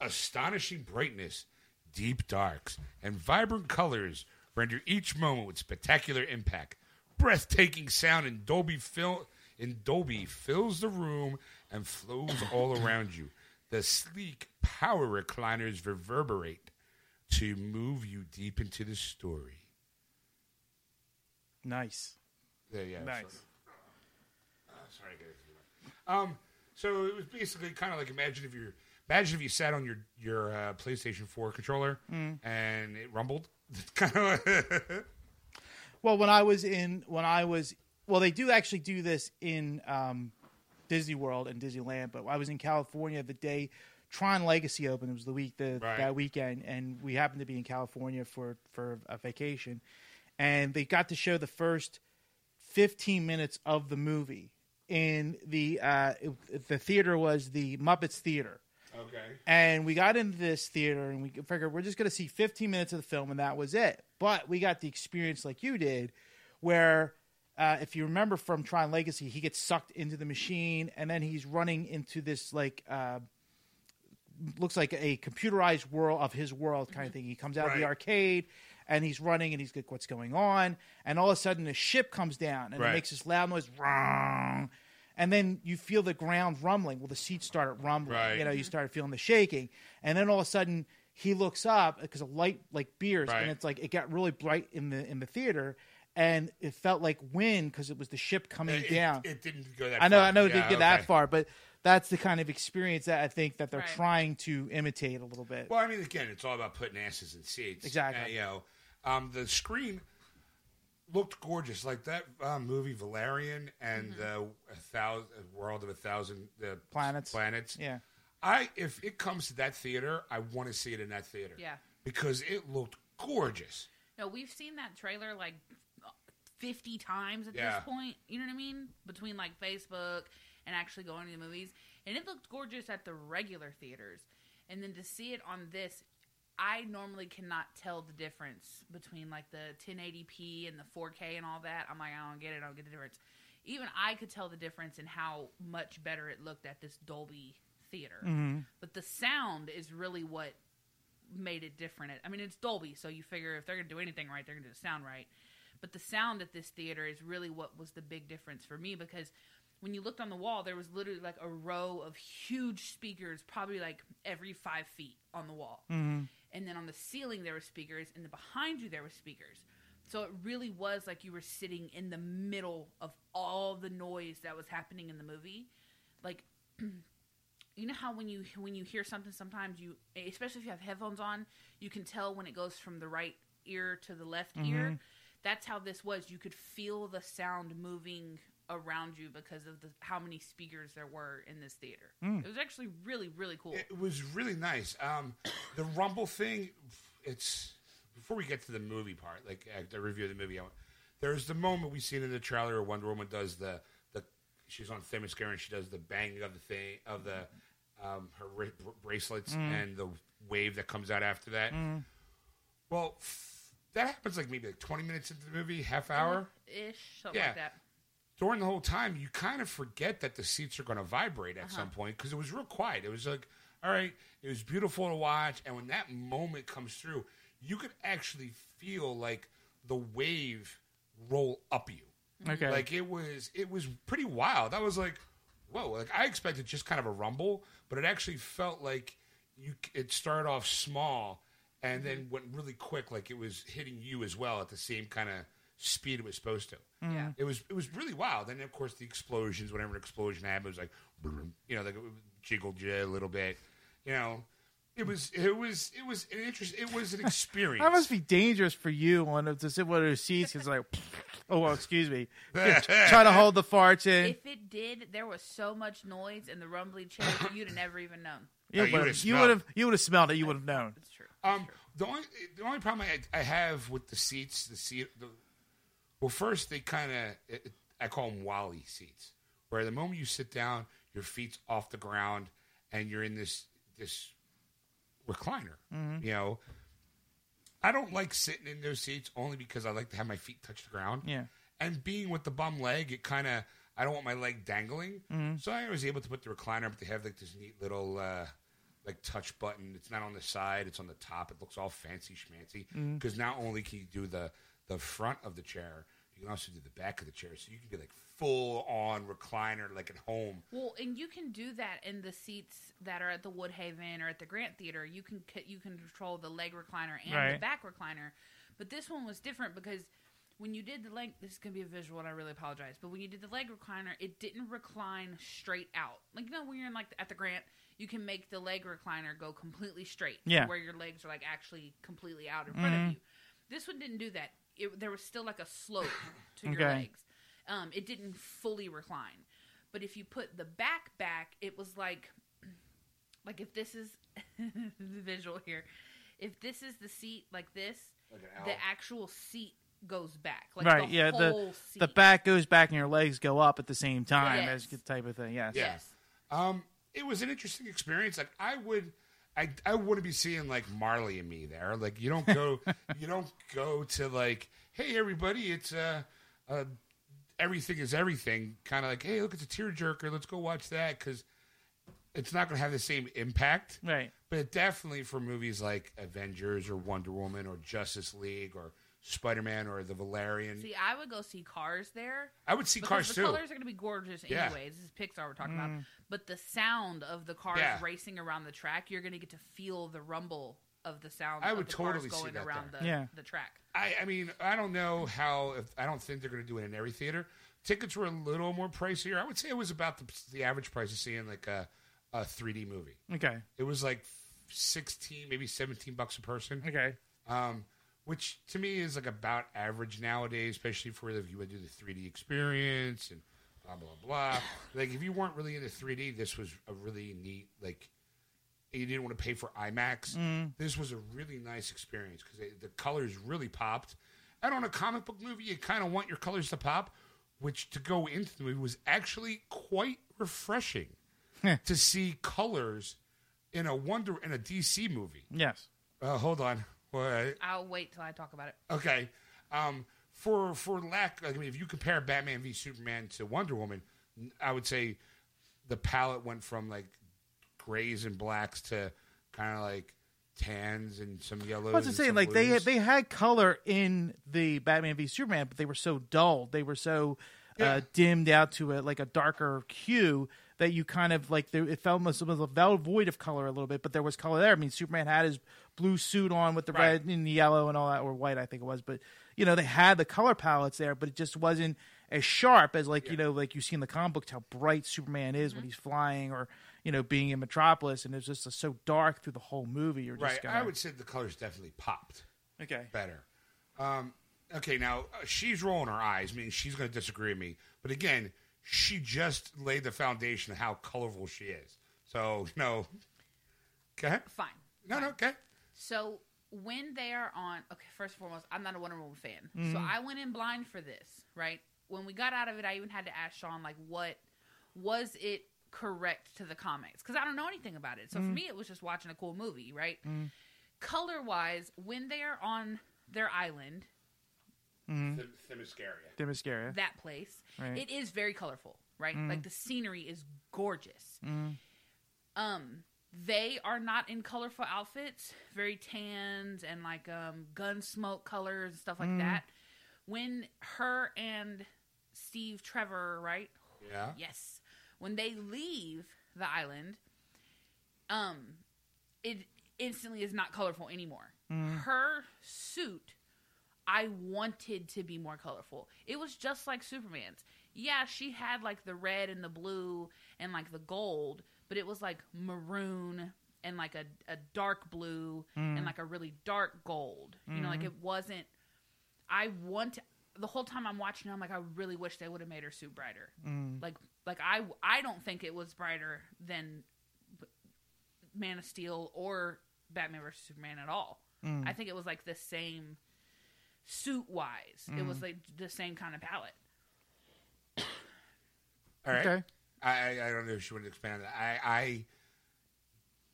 astonishing brightness, deep darks, and vibrant colors render each moment with spectacular impact. Breathtaking sound in Dolby fil- in Dolby fills the room and flows all around you. The sleek power recliners reverberate to move you deep into the story. Nice. There, yeah, Nice. sorry. Uh, sorry, I got it. Um, so it was basically kind of like imagine if you're imagine if you sat on your your uh, PlayStation Four controller and it rumbled. Kind of Well, when I was in, when I was, well, they do actually do this in um, Disney World and Disneyland. But I was in California the day Tron Legacy opened. It was the week the, Right. that weekend, and we happened to be in California for for a vacation, and they got to show the first fifteen minutes of the movie. In the uh, it- the theater was the Muppets Theater. Okay. And we got into this theater and we figured we're just going to see 15 minutes of the film and that was it. But we got the experience like you did, where uh, if you remember from Tron Legacy, he gets sucked into the machine and then he's running into this like. Uh, looks like a computerized world of his world kind of thing. He comes out of the arcade and he's running and he's like, what's going on? And all of a sudden, a ship comes down and Right. it makes this loud noise, "Wrong." and then you feel the ground rumbling. Well, the seats started rumbling. Right. You know, you started feeling the shaking, and then all of a sudden he looks up because a light like beers, Right. and it's like it got really bright in the in the theater, and it felt like wind because it was the ship coming It, down. it didn't go that. I know, far. I know, it Yeah, didn't get okay. that far, but that's the kind of experience that I think that they're Right. trying to imitate a little bit. Well, I mean, again, it's all about putting asses in seats. Exactly. Uh, you know, um, the screen looked gorgeous, like that uh, movie Valerian and Mm-hmm. uh, a thousand World of a Thousand uh, Planets. Planets. yeah, I if it comes to that theater, I want to see it in that theater. Yeah. because it looked gorgeous. No, we've seen that trailer like 50 times at Yeah. this point. You know what I mean? Between like Facebook and actually going to the movies. And it looked gorgeous at the regular theaters. And then to see it on this, I normally cannot tell the difference between like the 1080p and the 4K and all that. I'm like, I don't get it. I don't get the difference. Even I could tell the difference in how much better it looked at this Dolby theater. Mm-hmm. But the sound is really what made it different. I mean, it's Dolby, so you figure if they're going to do anything right, they're going to do the sound right. But the sound at this theater is really what was the big difference for me because when you looked on the wall, there was literally like a row of huge speakers, probably like every five feet on the wall. Mm-hmm. And then on the ceiling, there were speakers, and then behind you, there were speakers. So it really was like you were sitting in the middle of all the noise that was happening in the movie. Like you know how when you when you hear something sometimes you especially if you have headphones on you can tell when it goes from the right ear to the left ear that's how this was you could feel the sound moving around you because of the how many speakers there were in this theater it was actually really really cool It was really nice. Um, the Rumble thing, it's before we get to the movie part, like uh, the review of the movie. I There's the moment we seen in the trailer where Wonder Woman does the the she's on Themyscira and she does the banging of the thing of the um, her wri- br- bracelets and the wave that comes out after that. Well, f- that happens like maybe like 20 minutes into the movie, half hour. ish something Yeah. like that during the whole time, you kind of forget that the seats are going to vibrate at Uh-huh. some point because it was real quiet. It was like, all right, it was beautiful to watch, and when that moment comes through, you could actually feel like the wave roll up you. okay, Like it was, it was pretty wild. I was like, whoa! Like I expected just kind of a rumble, but it actually felt like you. It started off small and then went really quick, like it was hitting you as well at the same kind of speed it was supposed to. yeah It was it was really wild. And of course, the explosions. Whenever an explosion happened, it was like, you know, like it jiggled you a little bit. You know, it was it was it was an interest. It was an experience. that must be dangerous for you when to sit one of those seats. because like, oh well, excuse me, try to hold the farts in. if it did there was so much noise in the rumbling chair you'd have never even known Yeah, you but would've you smelled. would have you would have smelled it. You would have known. it's true Um, the only the only problem I, I have with the seats, the seat, the, well, first they kind of I call them WALL-E seats, where the moment you sit down, your feet's off the ground and you're in this this recliner. Mm-hmm. You know, I don't like sitting in those seats only because I like to have my feet touch the ground. Yeah. and being with the bum leg, it kind of I don't want my leg dangling, mm-hmm. so I was able to put the recliner, but they have like this neat little. Uh, like touch button. It's not on the side; it's on the top. It looks all fancy schmancy because mm-hmm. not only can you do the the front of the chair, you can also do the back of the chair, so you can be like full on recliner, like at home. Well, and you can do that in the seats that are at the Woodhaven or at the Grant Theater. You can you can control the leg recliner and the back recliner. But this one was different because when you did the leg, this is gonna be a visual, and I really apologize. But when you did the leg recliner, it didn't recline straight out. Like you know, when you're in like at the Grant, you can make the leg recliner go completely straight, Yeah. where your legs are like actually completely out in front of mm-hmm. you. This one didn't do that. It, there was still like a slope to your Okay. legs. Um, it didn't fully recline. But if you put the back back, it was like, like if this is the visual here, if this is the seat like this, Like the actual seat goes back. Like right. the yeah. The whole the seat. back goes back and your legs go up at the same time. Yes. That's the type of thing. Yes. Yeah. Yes. Um, it was an interesting experience. Like I would, I I wouldn't be seeing like Marley and me there. Like you don't go, you don't go to like, hey everybody, it's uh, uh everything is everything. Kind of like, hey, look, it's a tearjerker. Let's go watch that because it's not going to have the same impact. Right. But definitely for movies like Avengers or Wonder Woman or Justice League or Spider Man or the Valerian, See, I would go see Cars there. I would see Because Cars the too. colors are going to be gorgeous Yeah. anyways. This is Pixar we're talking about. But the sound of the cars Yeah. racing around the track, you're going to get to feel the rumble of the sound I of would the totally cars see that around there. the, Yeah. the track. I, I mean, I don't know how. If, I don't think they're going to do it in every theater. Tickets were a little more pricier. I would say it was about the, the average price of seeing like a, a 3D movie. Okay. It was like sixteen, maybe seventeen bucks a person. Okay. um, which to me is like about average nowadays, especially for if you would do the 3D experience and blah blah blah. like if you weren't really into 3D, this was a really neat like. You didn't want to pay for IMAX. This was a really nice experience because the colors really popped. And on a comic book movie, you kind of want your colors to pop, which to go into the movie was actually quite refreshing to see colors in a Wonder in a DC movie. Yes. Uh, hold on. What? I'll wait till I talk about it. Okay. Um, for for lack, I mean, if you compare Batman v Superman to Wonder Woman, I would say the palette went from like grays and blacks to kind of like tans and some yellows. I was and saying, some like they blues. they had color in the Batman v Superman, but they were so dull. They were so Yeah. uh, dimmed out to a like a darker hue that you kind of like there, it felt almost was a vel- void of color a little bit, but there was color there. I mean, Superman had his blue suit on with the Right. red and the yellow and all that, or white, I think it was. But you know, they had the color palettes there, but it just wasn't as sharp as like you know, like you see in the comic books how bright Superman is when he's flying, or you know, being in Metropolis, and it's just so dark through the whole movie. You're just right. gonna, I would say the colors definitely popped okay. better. Um, okay, now uh, she's rolling her eyes, I meaning she's going to disagree with me. But again, she just laid the foundation of how colorful she is. So no, okay, Fine. no, fine. no, okay. So when they are on, okay, first and foremost, I'm not a Wonder Woman fan, so mm-hmm. I went in blind for this. Right when we got out of it, I even had to ask Sean, like, what was it correct to the comics? Because I don't know anything about it. So for mm-hmm. me, it was just watching a cool movie, right? Mm-hmm. Color wise, when they are on their island, The, Themyscira. Themyscira. that place, Right. it is very colorful, right? Like the scenery is gorgeous. Um, they are not in colorful outfits, very tans and like um gun smoke colors and stuff like that. When her and Steve Trevor, right? Yeah. Yes. When they leave the island, um, it instantly is not colorful anymore. Her suit, I wanted to be more colorful. It was just like Superman's. Yeah, she had like the red and the blue and like the gold, but it was like maroon and like a, a dark blue and mm. like a really dark gold. You know, like mm-hmm. it wasn't. I want the whole time I'm watching. I'm like, I really wish they would have made her suit brighter. Mm. Like, like I I don't think it was brighter than Man of Steel or Batman vs Superman at all. Mm. I think it was like the same suit wise. It was like the same kind of palette. All right. Okay. I, I I don't know if she would expand on that. I, I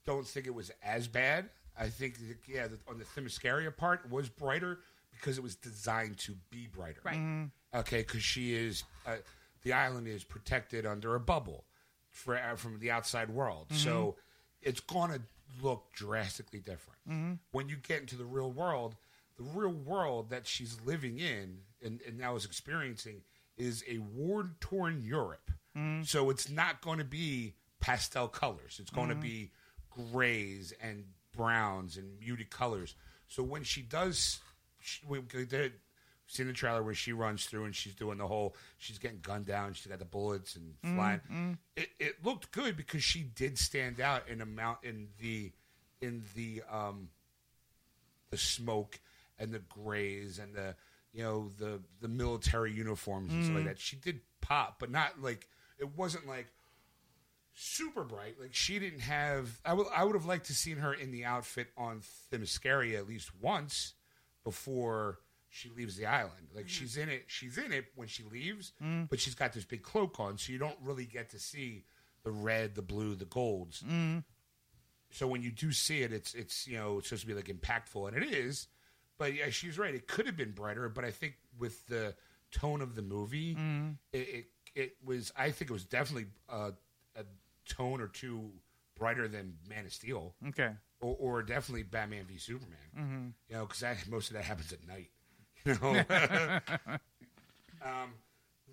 don't think it was as bad. I think, that, yeah, the, on the Themyscira part was brighter because it was designed to be brighter. Right. Okay, because she is, uh, the island is protected under a bubble for, uh, from the outside world. So it's going to look drastically different. When you get into the real world, the real world that she's living in and, and now is experiencing is a war torn Europe. Mm. So it's not going to be pastel colors. It's going to mm-hmm. be grays and browns and muted colors. So when she does, she, we did seen the trailer where she runs through and she's doing the whole, she's getting gunned down. She's got the bullets and mm, flying. Mm. It, it looked good because she did stand out in amount in the in the um the smoke and the grays and the you know the the military uniforms and stuff like mm. that. She did pop, but not like it wasn't like super bright. Like she didn't have. I would I would have liked to seen her in the outfit on Themyscira at least once before she leaves the island. Like mm. she's in it. She's in it when she leaves, mm. but she's got this big cloak on, so you don't really get to see the red, the blue, the golds. Mm. So when you do see it, it's it's you know it's supposed to be like impactful, and it is. But yeah, she's right. It could have been brighter, but I think with the tone of the movie, Mm. it, it it was. I think it was definitely a, a tone or two brighter than Man of Steel, Okay. or, or definitely Batman v Superman. Mm-hmm. You know, because most of that happens at night. You know. um,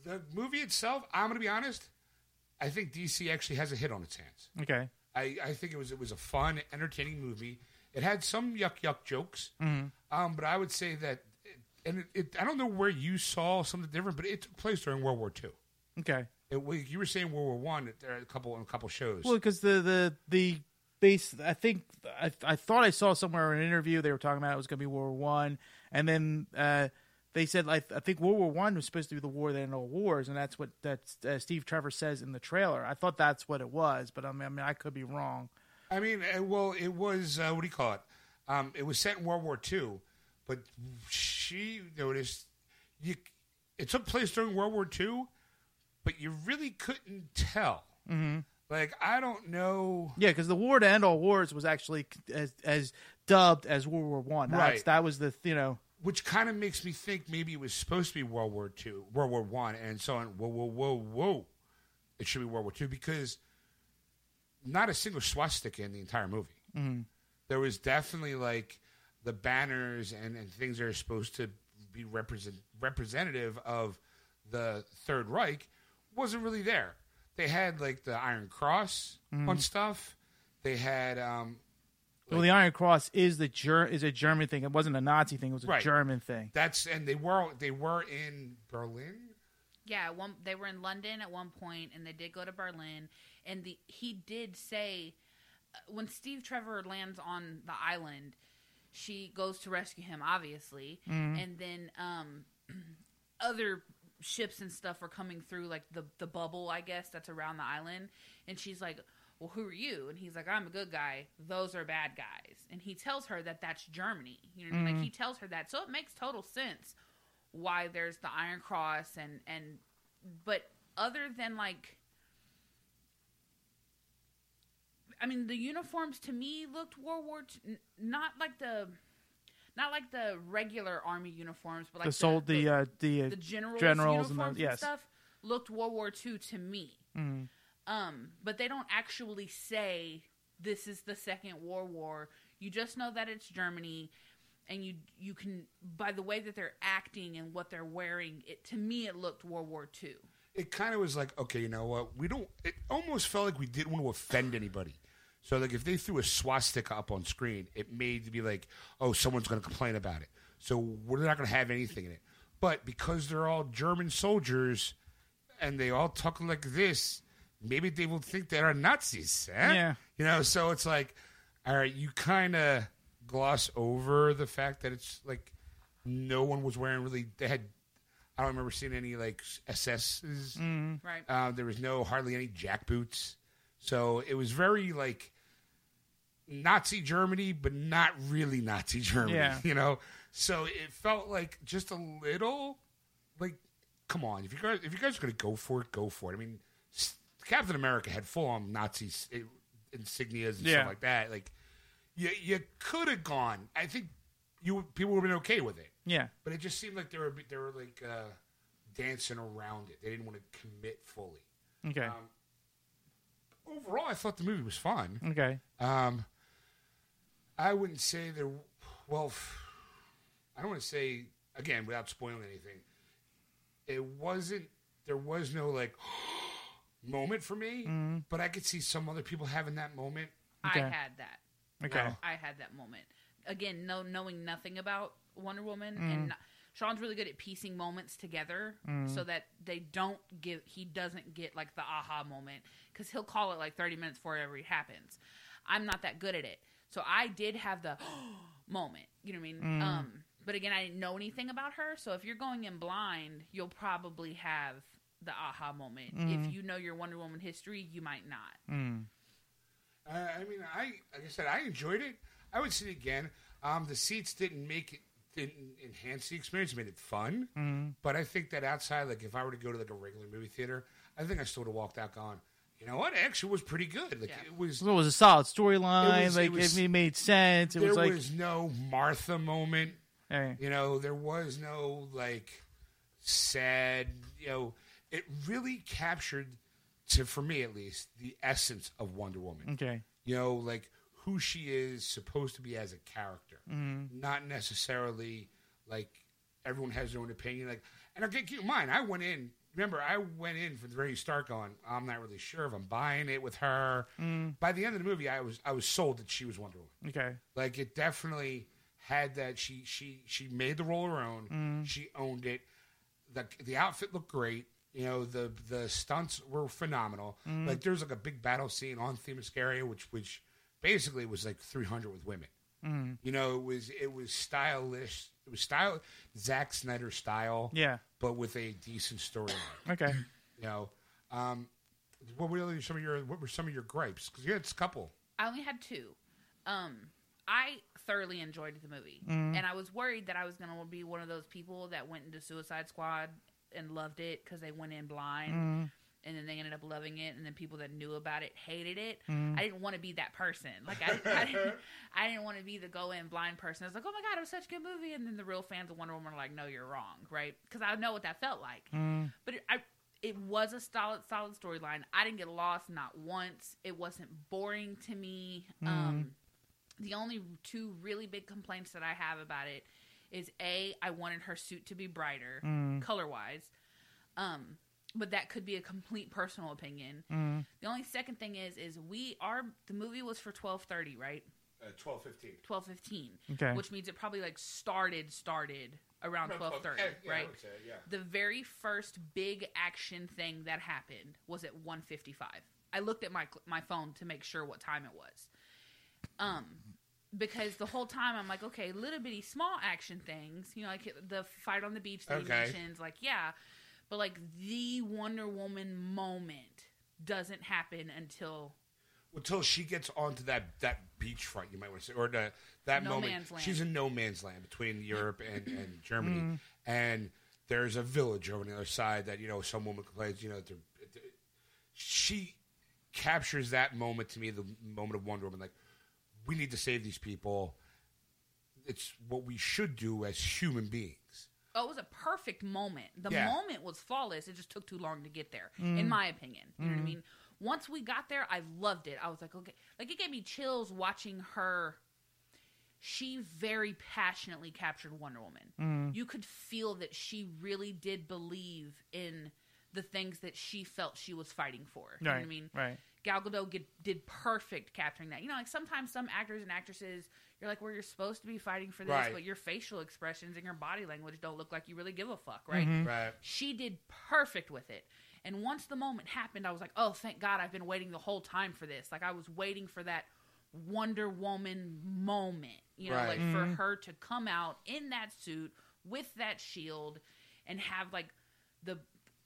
the movie itself, I'm going to be honest. I think DC actually has a hit on its hands. Okay. I, I think it was it was a fun, entertaining movie. It had some yuck yuck jokes, Mm-hmm. um, but I would say that, it, and it, it, I don't know where you saw something different, but it took place during World War II. Okay. It, you were saying World War One. There are a couple in a couple shows. Well, because the the the base, I think I I thought I saw somewhere in an interview they were talking about it was going to be World War One, and then uh, they said like I think World War One was supposed to be the war that ended all wars, and that's what that uh, Steve Trevor says in the trailer. I thought that's what it was, but I mean I, mean, I could be wrong. I mean, uh, well, it was uh, what do you call it? Um, it was set in World War II, but she noticed you. It took place during World War II, but you really couldn't tell. Mm-hmm. Like I don't know. Yeah, because the war to end all wars was actually as as dubbed as World War One. Right. That was the you know. which kind of makes me think maybe it was supposed to be World War Two, World War One, and so on. Whoa, whoa, whoa, whoa! It should be World War Two because not a single swastika in the entire movie. Mm-hmm. There was definitely like the banners and, and things that are supposed to be represent representative of the Third Reich wasn't really there. They had like the Iron Cross on stuff. They had um, well, the Iron Cross is the Ger- is a German thing. It wasn't a Nazi thing. It was a Right. German thing. that's and they were they were in Berlin. Yeah, one they were in London at one point, and they did go to Berlin. And the he did say uh, when Steve Trevor lands on the island, she goes to rescue him, obviously, and then um, other ships and stuff are coming through, like the the bubble, I guess that's around the island, and she's like. Well, who are you? And he's like, I'm a good guy. Those are bad guys. And he tells her that that's Germany. You know, I like he tells her that, so it makes total sense why there's the Iron Cross and and but other than like I mean the uniforms to me looked World War II, not like the not like the regular army uniforms but like the sold the the, uh, the, uh, the generals, generals and uniforms the- and, stuff looked World War II to me. Um, but they don't actually say this is the Second World War. You just know that it's Germany, and you you can by the way that they're acting and what they're wearing. It to me it looked World War II. it kind of was like, okay, you know what? We don't. It almost felt like we didn't want to offend anybody. So, like, if they threw a swastika up on screen, it made to be like, oh, someone's going to complain about it. So we're not going to have anything in it. But because they're all German soldiers and they all talk like this, maybe they will think they're Nazis. eh? Yeah. You know, so it's like, all right, you kind of gloss over the fact that it's like no one was wearing really. They had. I don't remember seeing any like SS's. Right. Uh, there was no hardly any jackboots, so it was very like Nazi Germany, but not really Nazi Germany. Yeah. You know, so it felt like just a little like, come on, if you guys if you guys are gonna go for it, go for it. I mean, Captain America had full on Nazi insignias and Yeah. stuff like that. Like, you you could have gone. I think you people would have been okay with it yeah. but it just seemed like they were they were like uh, dancing around it. They didn't want to commit fully. Okay. Um, overall, I thought the movie was fun. okay. Um, I wouldn't say there. Well, I don't want to say again without spoiling anything. It wasn't. There was no like moment for me, but I could see some other people having that moment. Okay. I had that. Okay. I had that moment. Again, no knowing nothing about Wonder Woman Mm. and not- Sean's really good at piecing moments together Mm. so that they don't give he doesn't get like the aha moment cuz he'll call it like 30 minutes before it ever happens. I'm not that good at it. So I did have the moment, you know what I mean? Mm. Um but again, I didn't know anything about her, so if you're going in blind, you'll probably have the aha moment. Mm. If you know your Wonder Woman history, you might not. Uh, I mean, I like I said, I enjoyed it. I would see it again. Um, the seats didn't make it didn't enhance the experience, made it fun. Mm-hmm. But I think that outside, like if I were to go to like a regular movie theater, I think I still would have walked out going, you know what? Actually was pretty good. Like Yeah. it was. So it was a solid storyline. It like it was- it made sense. It there was like was no Martha moment. You know, there was no like sad. You know, it really captured, to for me at least, the essence of Wonder Woman. okay. You know, like who she is supposed to be as a character, not necessarily like everyone has their own opinion. Like, and I'll get keep in mind, I went in. Remember, I went in from the very start going, I'm not really sure if I'm buying it with her. By the end of the movie, I was I was sold that she was Wonder Woman. Okay. Like it definitely had that. She she she made the role her own. Mm. She owned it. the The outfit looked great. You know the the stunts were phenomenal. Mm. Like there's like a big battle scene on Themyscira, which which basically it was like 300 with women. Mm. You know it was it was stylish. It was style Zack Snyder style, Yeah. but with a decent storyline. Okay. You know, um, what were some of your what were some of your gripes? Because you had a couple. I only had two. Um, I thoroughly enjoyed the movie, Mm-hmm. and I was worried that I was going to be one of those people that went into Suicide Squad and loved it because they went in blind, Mm-hmm. And then they ended up loving it, and then people that knew about it hated it. Mm-hmm. I didn't want to be that person. Like I, I didn't, I didn't want to be the go in blind person. I was like, oh my god, it was such a good movie, and then the real fans of Wonder Woman are like, no, you're wrong, right? Because I know what that felt like. But it, I, it was a solid, solid storyline. I didn't get lost not once. It wasn't boring to me. Um, the only two really big complaints that I have about it is a I wanted her suit to be brighter, color wise. Um, but that could be a complete personal opinion. The only second thing is is we are the movie was for twelve thirty, right? Uh, 12, 15. Twelve fifteen, Okay. which means it probably like started started around twelve thirty, right? yeah. the very first big action thing that happened was at 1:55. I looked at my my phone to make sure what time it was. Um because the whole time I'm like, okay, little bitty small action things, you know, like the fight on the beach that Okay. he mentions, like yeah, but like the Wonder Woman moment doesn't happen until Until she gets onto that, that beachfront, you might want to say, or the, that No moment. man's land. She's in no man's land between Europe and, and Germany. Mm-hmm. And there's a village over on the other side that, you know, some woman complains, you know, they're- she captures that moment to me, the moment of Wonder Woman. Like, we need to save these people. It's what we should do as human beings. Oh, it was a perfect moment. The Yeah. moment was flawless. It just took too long to get there, in mm. my opinion. You know what I mm. mean? Once we got there, I loved it. I was like, okay, like it gave me chills watching her. She very passionately captured Wonder Woman. Mm. You could feel that she really did believe in the things that she felt she was fighting for. You know what I mean? right. Gal Gadot get, did perfect capturing that. You know, like sometimes some actors and actresses, you're like, well, you're supposed to be fighting for this, Right. but your facial expressions and your body language don't look like you really give a fuck, right? Mm-hmm. Right. She did perfect with it. And once the moment happened, I was like, oh, thank God I've been waiting the whole time for this. Like, I was waiting for that Wonder Woman moment, you know, Right. like for mm-hmm. her to come out in that suit with that shield and have like the.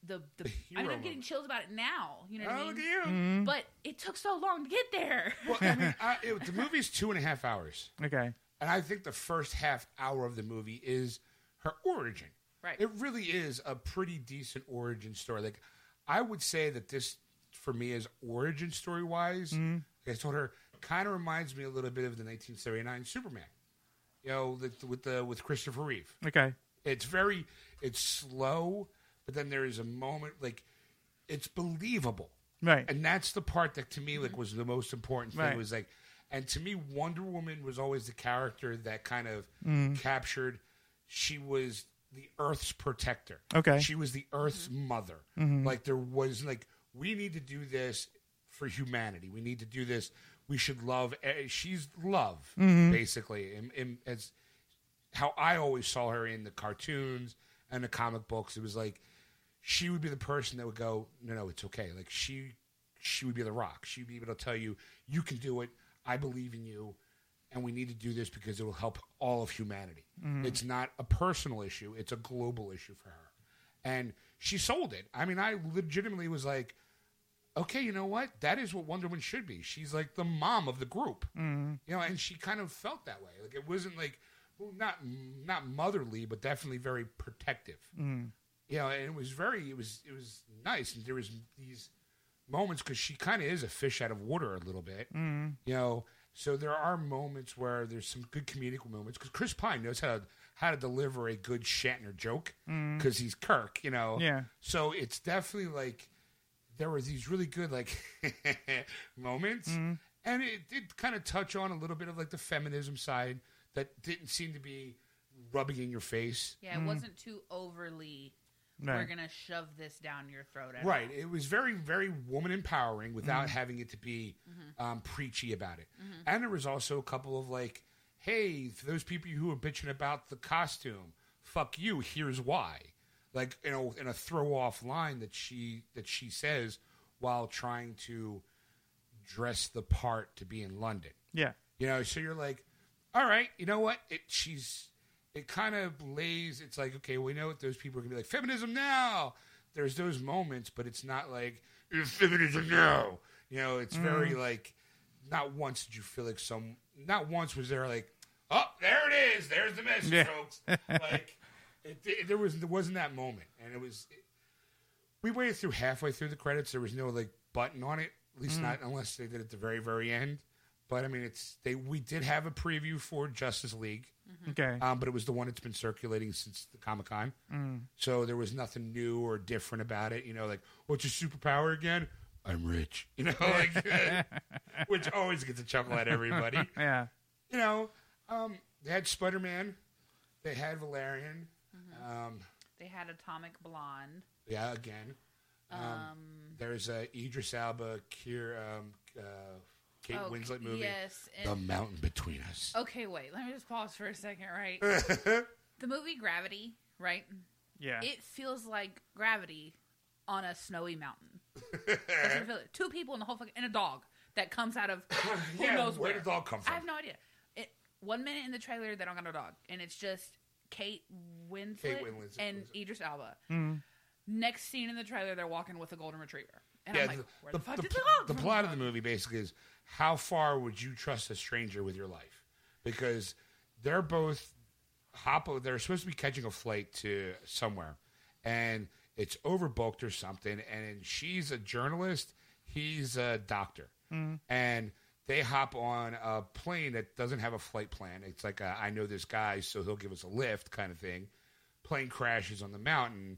The, the, I mean, I'm getting moment. chills about it now. You know what Oh, I look mean? at you. Mm-hmm. But it took so long to get there. Well, I mean, I, it, the movie's two and a half hours. Okay. And I think the first half hour of the movie is her origin. Right. It really is a pretty decent origin story. Like, I would say that this, for me, is origin story wise. I told her, kind of reminds me a little bit of the 1979 Superman. You know, the, with the with Christopher Reeve. Okay. It's very, it's slow, but then there is a moment like, it's believable Right. and that's the part that to me like was the most important thing Right. was like and to me wonder woman was always the character that kind of Mm-hmm. captured she was the earth's protector Okay. Mm-hmm. she was the earth's mother like there was like we need to do this for humanity we need to do this we should love eh, she's love Mm-hmm. basically and, and as how i always saw her in the cartoons and the comic books it was like she would be the person that would go, no, no, it's okay. Like she, she would be the rock. She'd be able to tell you, you can do it. I believe in you, and we need to do this because it will help all of humanity. Mm-hmm. It's not a personal issue; it's a global issue for her, and she sold it. I mean, I legitimately was like, okay, you know what? That is what Wonder Woman should be. She's like the mom of the group, mm-hmm. you know, and she kind of felt that way. Like it wasn't like, well, not not motherly, but definitely very protective mm-hmm. You know, and it was very, it was, it was nice, and there was these moments because she kind of is a fish out of water a little bit. Mm. You know, so there are moments where there's some good comedic moments because Chris Pine knows how to how to deliver a good Shatner joke because he's Kirk. You know, Mm. Yeah. So it's definitely like there were these really good like moments, Mm. and it did kind of touch on a little bit of like the feminism side that didn't seem to be rubbing in your face. Yeah, it wasn't too overly. We're gonna shove this down your throat. at Right. all. It was very, very woman empowering without mm-hmm. having it to be mm-hmm. um, preachy about it. Mm-hmm. And there was also a couple of like, hey, for those people who are bitching about the costume, fuck you. Here's why. Like you know, in a throw off line that she that she says while trying to dress the part to be in London. Yeah. You know, so you're like, all right, you know what? It she's it kind of lays. It's like, okay, we know what those people are gonna be like. Feminism now. There's those moments, but it's not like "It's feminism now. You know, it's very mm. like. Not once did you feel like some. Not once was there like, oh, there it is. There's the message, Yeah. folks. Like, it, it, there was there wasn't that moment, and it was. we waited through halfway through the credits. There was no like button on it, at least mm. not unless they did it at the very very end. But I mean, it's they. We did have a preview for Justice League, Okay. um, but it was the one that's been circulating since the Comic Con. So there was nothing new or different about it. You know, like what's your superpower again? I'm rich. You know, like which always gets a chuckle at everybody. yeah. you know, um, they had Spider Man, they had Valerian. Um, They had Atomic Blonde. yeah, again. Um, Um, there's a Idris Elba, Kier, um, uh, Kate oh, Winslet movie, Yes. The And, Mountain Between Us. okay, wait. Let me just pause for a second. Right. the movie Gravity. Right. Yeah. It feels like gravity on a snowy mountain. Doesn't feel it? Two people in the whole fucking and a dog that comes out of who yeah, knows where where. did the dog come I have no idea. It, one minute in the trailer, they don't got no dog, and it's just Kate Winslet, Kate Winslet- and Winslet. Idris Elba. Mm. Next scene in the trailer, they're walking with a golden retriever, and yeah, I'm like, the, where the, the, fuck the, did the pl- dog the come plot of the movie basically is how far would you trust a stranger with your life? Because they're both hop. They're supposed to be catching a flight to somewhere, and it's overbooked or something. And she's a journalist. He's a doctor, mm-hmm. and they hop on a plane that doesn't have a flight plan. It's like a, I know this guy, so he'll give us a lift kind of thing. Plane crashes on the mountain.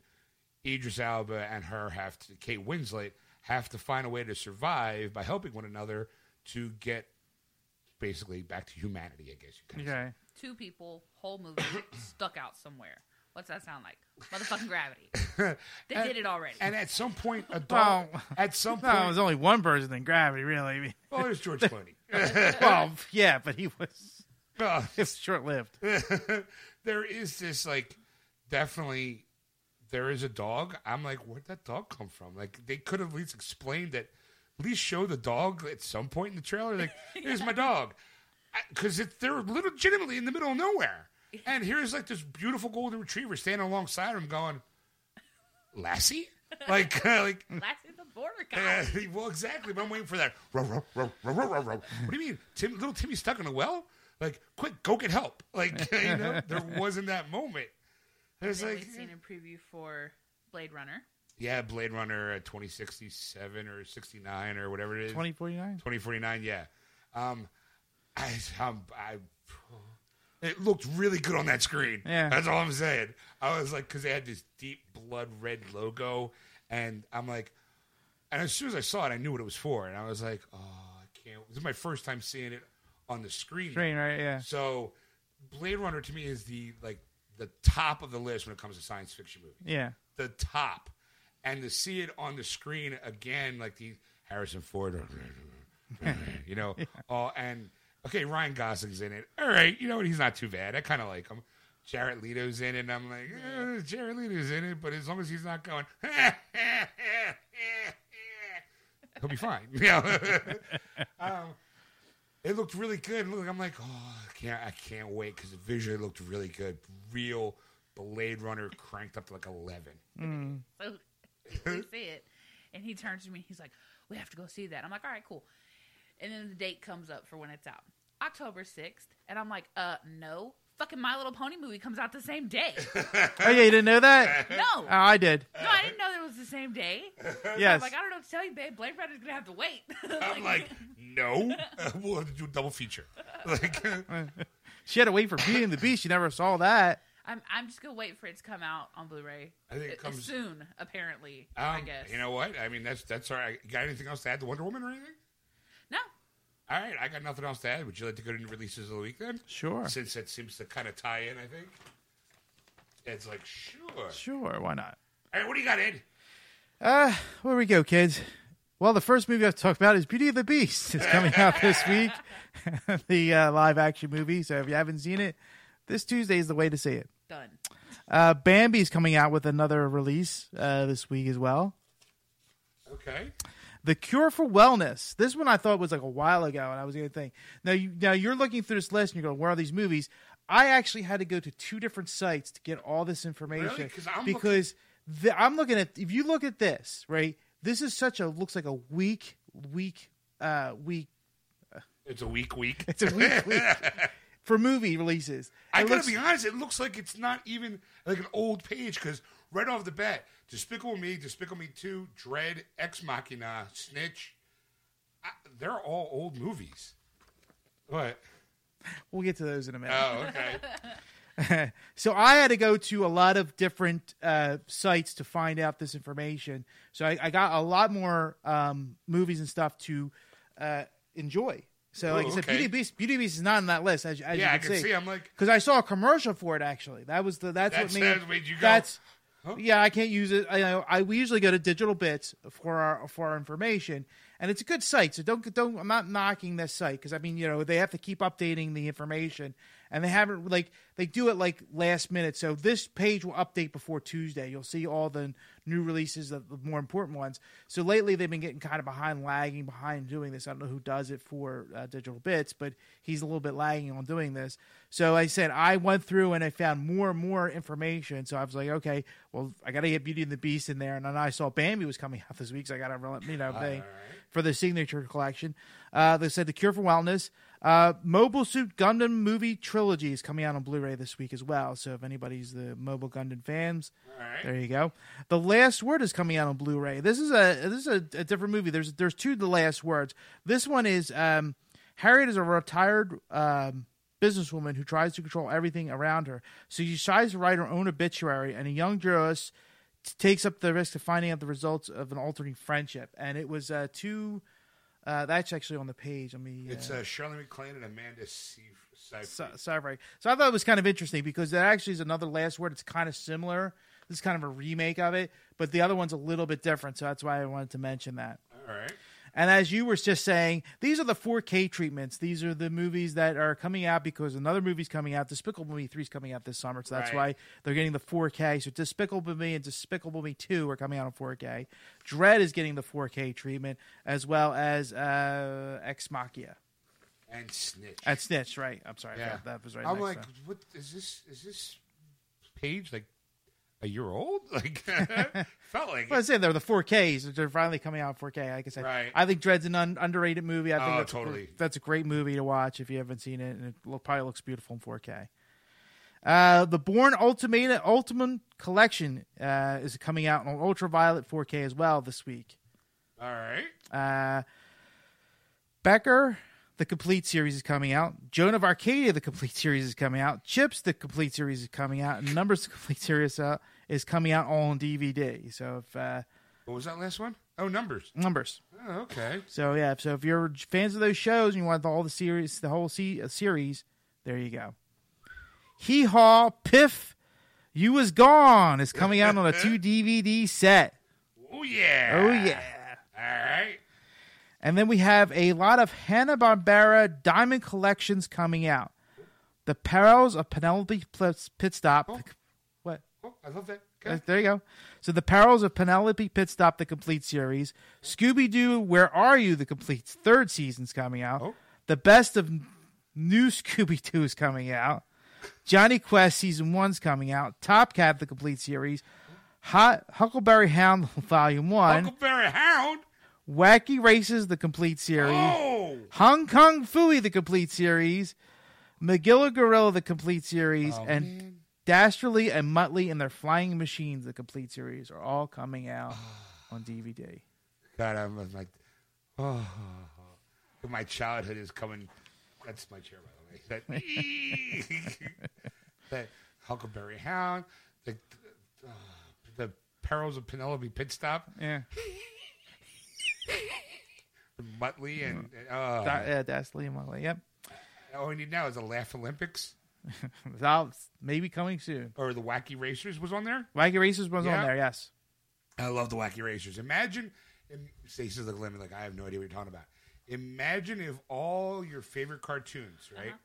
Idris Elba and her have to, Kate Winslet have to find a way to survive by helping one another to get basically back to humanity, I guess you can say. Okay. Two people, whole movie stuck out somewhere. What's that sound like? Motherfucking gravity. They And- did it already. And at some point, a dog. Well, at some No, point, it was only one person in gravity, really. I mean, well, there's George Clooney. well, yeah, but he was Uh, it was short lived. there is this like definitely there is a dog. I'm like, where'd that dog come from? Like they could have at least explained that. At least show the dog at some point in the trailer. Like, here's my dog, because they're legitimately in the middle of nowhere. And here's like this beautiful golden retriever standing alongside him, going, "Lassie." Like, like Lassie the border cop. uh, well, exactly. But I'm waiting for that. Row, row, row, row, row, row. What do you mean, Tim? Little Timmy's stuck in a well. Like, quick, go get help. Like, you know, there wasn't that moment. It's like, we've seen a preview for Blade Runner. Yeah, Blade Runner uh, 2067 or 69 or whatever it is. Twenty forty nine. 2049. Yeah. Um, I, um, I, it looked really good on that screen. Yeah. That's all I'm saying. I was like, because they had this deep blood red logo, and I'm like, and as soon as I saw it, I knew what it was for, and I was like, oh, I can't. This is my first time seeing it on the screen. Screen, right? Yeah. So, Blade Runner to me is the like the top of the list when it comes to science fiction movies Yeah. the top, and to see it on the screen again, like the Harrison Ford, you know, oh, and okay, Ryan Gosling's in it. All right, you know what? He's not too bad. I kind of like him. Jared Leto's in it, and I'm like, eh, Jared Leto's in it, but as long as he's not going, he'll be fine. You know? um, it looked really good. Look, I'm like, oh, I can't, I can't wait because the visually looked really good. Real Blade Runner cranked up to like 11. So we see it, and he turns to me. He's like, "We have to go see that." I'm like, "All right, cool." And then the date comes up for when it's out, October sixth, and I'm like, "Uh, no, fucking My Little Pony movie comes out the same day. Oh yeah, you didn't know that? No, Oh, I did. no, I didn't know that it was the same day. Yes. I'm like, I don't know what to tell you, babe. Blade Runner's gonna have to wait. I'm like, no, we'll have to do a double feature. Like, She had to wait for Beauty and the Beast. She never saw that. I'm, I'm just gonna wait for it to come out on Blu-ray. I think it Uh, comes- soon, apparently. I um, guess. you know what? I mean, that's that's all right. Got anything else to add to Wonder Woman or anything? No, All right, I got nothing else to add. Would you like to go to the releases of the week then? Sure. Since that seems to kind of tie in, I think. It's like, sure. Sure, why not? All right, what do you got, Ed? Uh, where we go, kids? Well, the first movie I've talked about is Beauty of the Beast. It's coming out this week, the uh, live action movie. So if you haven't seen it, this Tuesday is the way to see it. Done. Uh, Bambi's coming out with another release uh, this week as well. Okay. The Cure for Wellness. This one I thought was like a while ago, and I was going to think. Now, you, now you're looking through this list and you're going, "Where are these movies?" I actually had to go to two different sites to get all this information Really? 'Cause I'm because the, I'm looking at. If you look at this, right, this is such a looks like a weak, weak, uh, weak. It's a week week. It's a weak week for movie releases. I It gotta looks- be honest. It looks like it's not even like an old page because right off the bat, Despicable Me, Despicable Me Two, Dredd, Ex Machina, Snitch. I, they're all old movies. What? We'll get to those in a minute. Oh, okay. so I had to go to a lot of different uh, sites to find out this information. So I, I got a lot more um, movies and stuff to uh, enjoy. So like Oh, I said, okay. Beauty Beast, Beauty Beast is not on that list, as, as yeah, I you can, can see. I'm like, Because I saw a commercial for it. Actually, that was the that's, That's- what made that made you go, That's huh? yeah. I can't use it. I know. I we usually go to Digital Bits for our for our information, and it's a good site. So don't don't. I'm not knocking this site because I mean you know they have to keep updating the information, and they haven't like they do it like last minute. So this page will update before Tuesday. You'll see all the new releases of the more important ones. So lately they've been getting kind of behind, lagging behind doing this. I don't know who does it for uh, Digital Bits, but he's a little bit lagging on doing this. So I said I went through and I found more and more information. So I was like, okay, well I got to get Beauty and the Beast in there, and then I saw Bambi was coming out this week, so I got to you know thing for the signature collection. Uh, they said the Cure for Wellness. Uh, Mobile Suit Gundam movie trilogy is coming out on Blu-ray this week as well. So if anybody's the Mobile Gundam fans, right. there you go. The Last Word is coming out on Blu-ray. This is a this is a, a different movie. There's there's two The Last Words. This one is um, Harriet is a retired um, businesswoman who tries to control everything around her. So she decides to write her own obituary, and a young journalist t- takes up the risk of finding out the results of an altering friendship. And it was uh, two. Uh, that's actually on the page. Let me. It's uh, uh, Shirley MacLaine and Amanda Seyfried. sorry. So I thought it was kind of interesting because that actually is another last word. It's kind of similar. This is kind of a remake of it, but the other one's a little bit different. So that's why I wanted to mention that. All right. And as you were just saying, these are the 4K treatments. These are the movies that are coming out because another movie's coming out. Despicable Me 3 is coming out this summer. So that's Right. why they're getting the 4K. So Despicable Me and Despicable Me 2 are coming out on 4K. Dredd is getting the 4K treatment, as well as uh, Ex Machina. And Snitch. At Snitch, right. I'm sorry. yeah. That, that was right I'm like, what is this? Is this page like a year old? Like, felt like. Well, I said they're the 4Ks. They're finally coming out 4K. Like I said, Right. I think Dredd's an un- underrated movie. I think Oh, that's a totally. that's a great movie to watch if you haven't seen it, and it look, probably looks beautiful in 4K. Uh, the Bourne Ultimate Ultimate Collection uh, is coming out on Ultraviolet 4K as well this week. All right. Uh, Becker, the complete series is coming out. Joan of Arcadia, the complete series is coming out. CHiPs, the complete series is coming out. And Numbers, the complete series uh, is coming out all on DVD. So if uh, What was that last one? Oh, numbers. numbers. Oh, okay. So yeah, so if you're fans of those shows and you want all the series, the whole se- uh, series, there you go. Hee Haw Piff, You Was Gone is coming out on a two DVD set. Oh yeah. Oh yeah. All right. And then we have a lot of Hanna Barbera Diamond collections coming out. The Perils of Penelope Pit Pit Stop. Oh. Oh, I love that. Okay. There you go. So the Perils of Penelope Pit Stop, the complete series. Scooby Doo, Where Are You? The complete third season's coming out. Oh. The Best of New Scooby Doo is coming out. Jonny Quest season one's coming out. Top Cat, the complete series. Hot Huckleberry Hound Volume One. Huckleberry Hound. Wacky Races, the complete series. Oh. Hong Kong Phooey, the complete series. Magilla Gorilla, the complete series, Oh, and man. Dastardly and Muttley and their Flying Machines, the complete series, are all coming out on DVD. God, I'm like, oh, my childhood is coming. That's my chair, by the way. That, that Huckleberry Hound, the uh, the Perils of Penelope Pit Stop, Yeah, Muttley, and uh, da- yeah, Dastardly and Muttley. Yep, all we need now is a Laugh Olympics It's out- maybe coming soon. or the Wacky Racers was on there. Wacky Racers was Yeah. on there. Yes. I love the Wacky Racers. Imagine, and Stacey's looking at me like I have no idea what you're talking about. Imagine if all your favorite cartoons, right, uh-huh.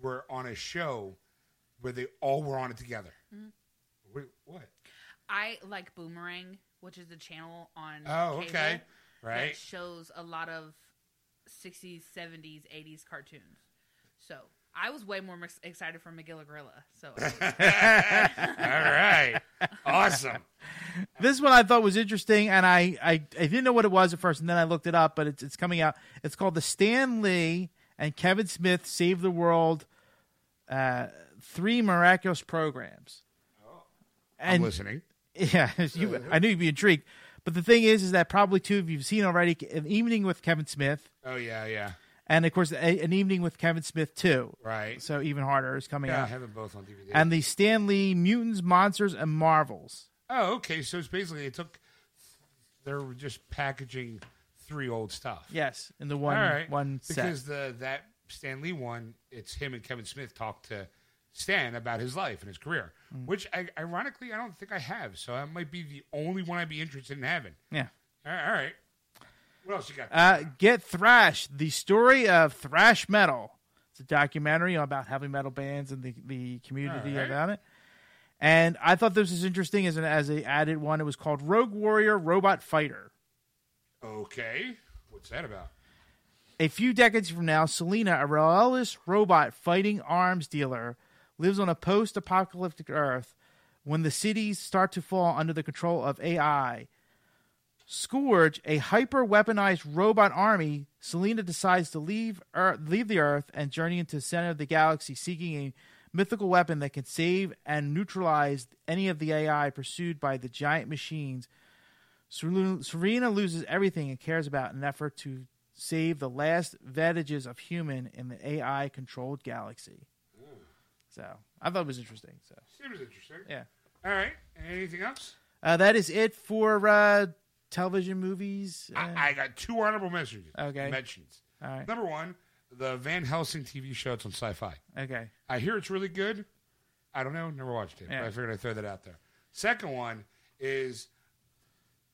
were on a show where they all were on it together. Mm-hmm. Wait, what? I like Boomerang, which is a channel on. Oh, cable okay, That right. shows a lot of 60s, 70s, 80s cartoons. So I was way more excited for Magilla Gorilla. So all right, awesome. This one I thought was interesting, and I, I, I didn't know what it was at first, and then I looked it up, but it's, it's coming out. It's called the Stan Lee and Kevin Smith Save the World uh, Three Miraculous Programs. I'm And listening. Yeah, you, I knew you'd be intrigued. But the thing is, is that probably two of you've seen already an evening with Kevin Smith, Oh yeah, yeah, and of course a, an evening with Kevin Smith too. right. So Evening Harder is coming Yeah, I have them both on DVD. and the Stan Lee Mutants, Monsters, and Marvels. oh, okay. So it's basically they took. They're just packaging three old stuff. Yes, in the one All right. one set. because the that Stan Lee one, it's him and Kevin Smith talk to Stan about his life and his career, Mm. which I, ironically I don't think I have. So that might be the only one I'd be interested in having. yeah. All right. What else you got? Uh, Get Thrashed, the story of thrash metal. It's a documentary about heavy metal bands and the, the community right. about it. And I thought this was interesting as an as a added one. It was called Rogue Warrior Robot Fighter. okay. What's that about? A few decades from now, Selena, a relentless robot fighting arms dealer, lives on a post apocalyptic Earth when the cities start to fall under the control of AI. Scourge, a hyper weaponized robot army, Selena decides to leave Earth, leave the Earth and journey into the center of the galaxy seeking a mythical weapon that can save and neutralize any of the AI pursued by the giant machines Serena loses everything and cares about in an effort to save the last vestiges of human in the AI controlled galaxy. So I thought it was interesting. So Seems interesting. yeah, All right. Anything else? uh, that is it for uh, television movies. Uh, I, I got two honorable mentions. Okay. Mentions. all right, Number one, the Van Helsing TV show. It's on Sci-Fi. okay, I hear it's really good. I don't know. Never watched it. Yeah. But I figured I'd throw that out there. Second one is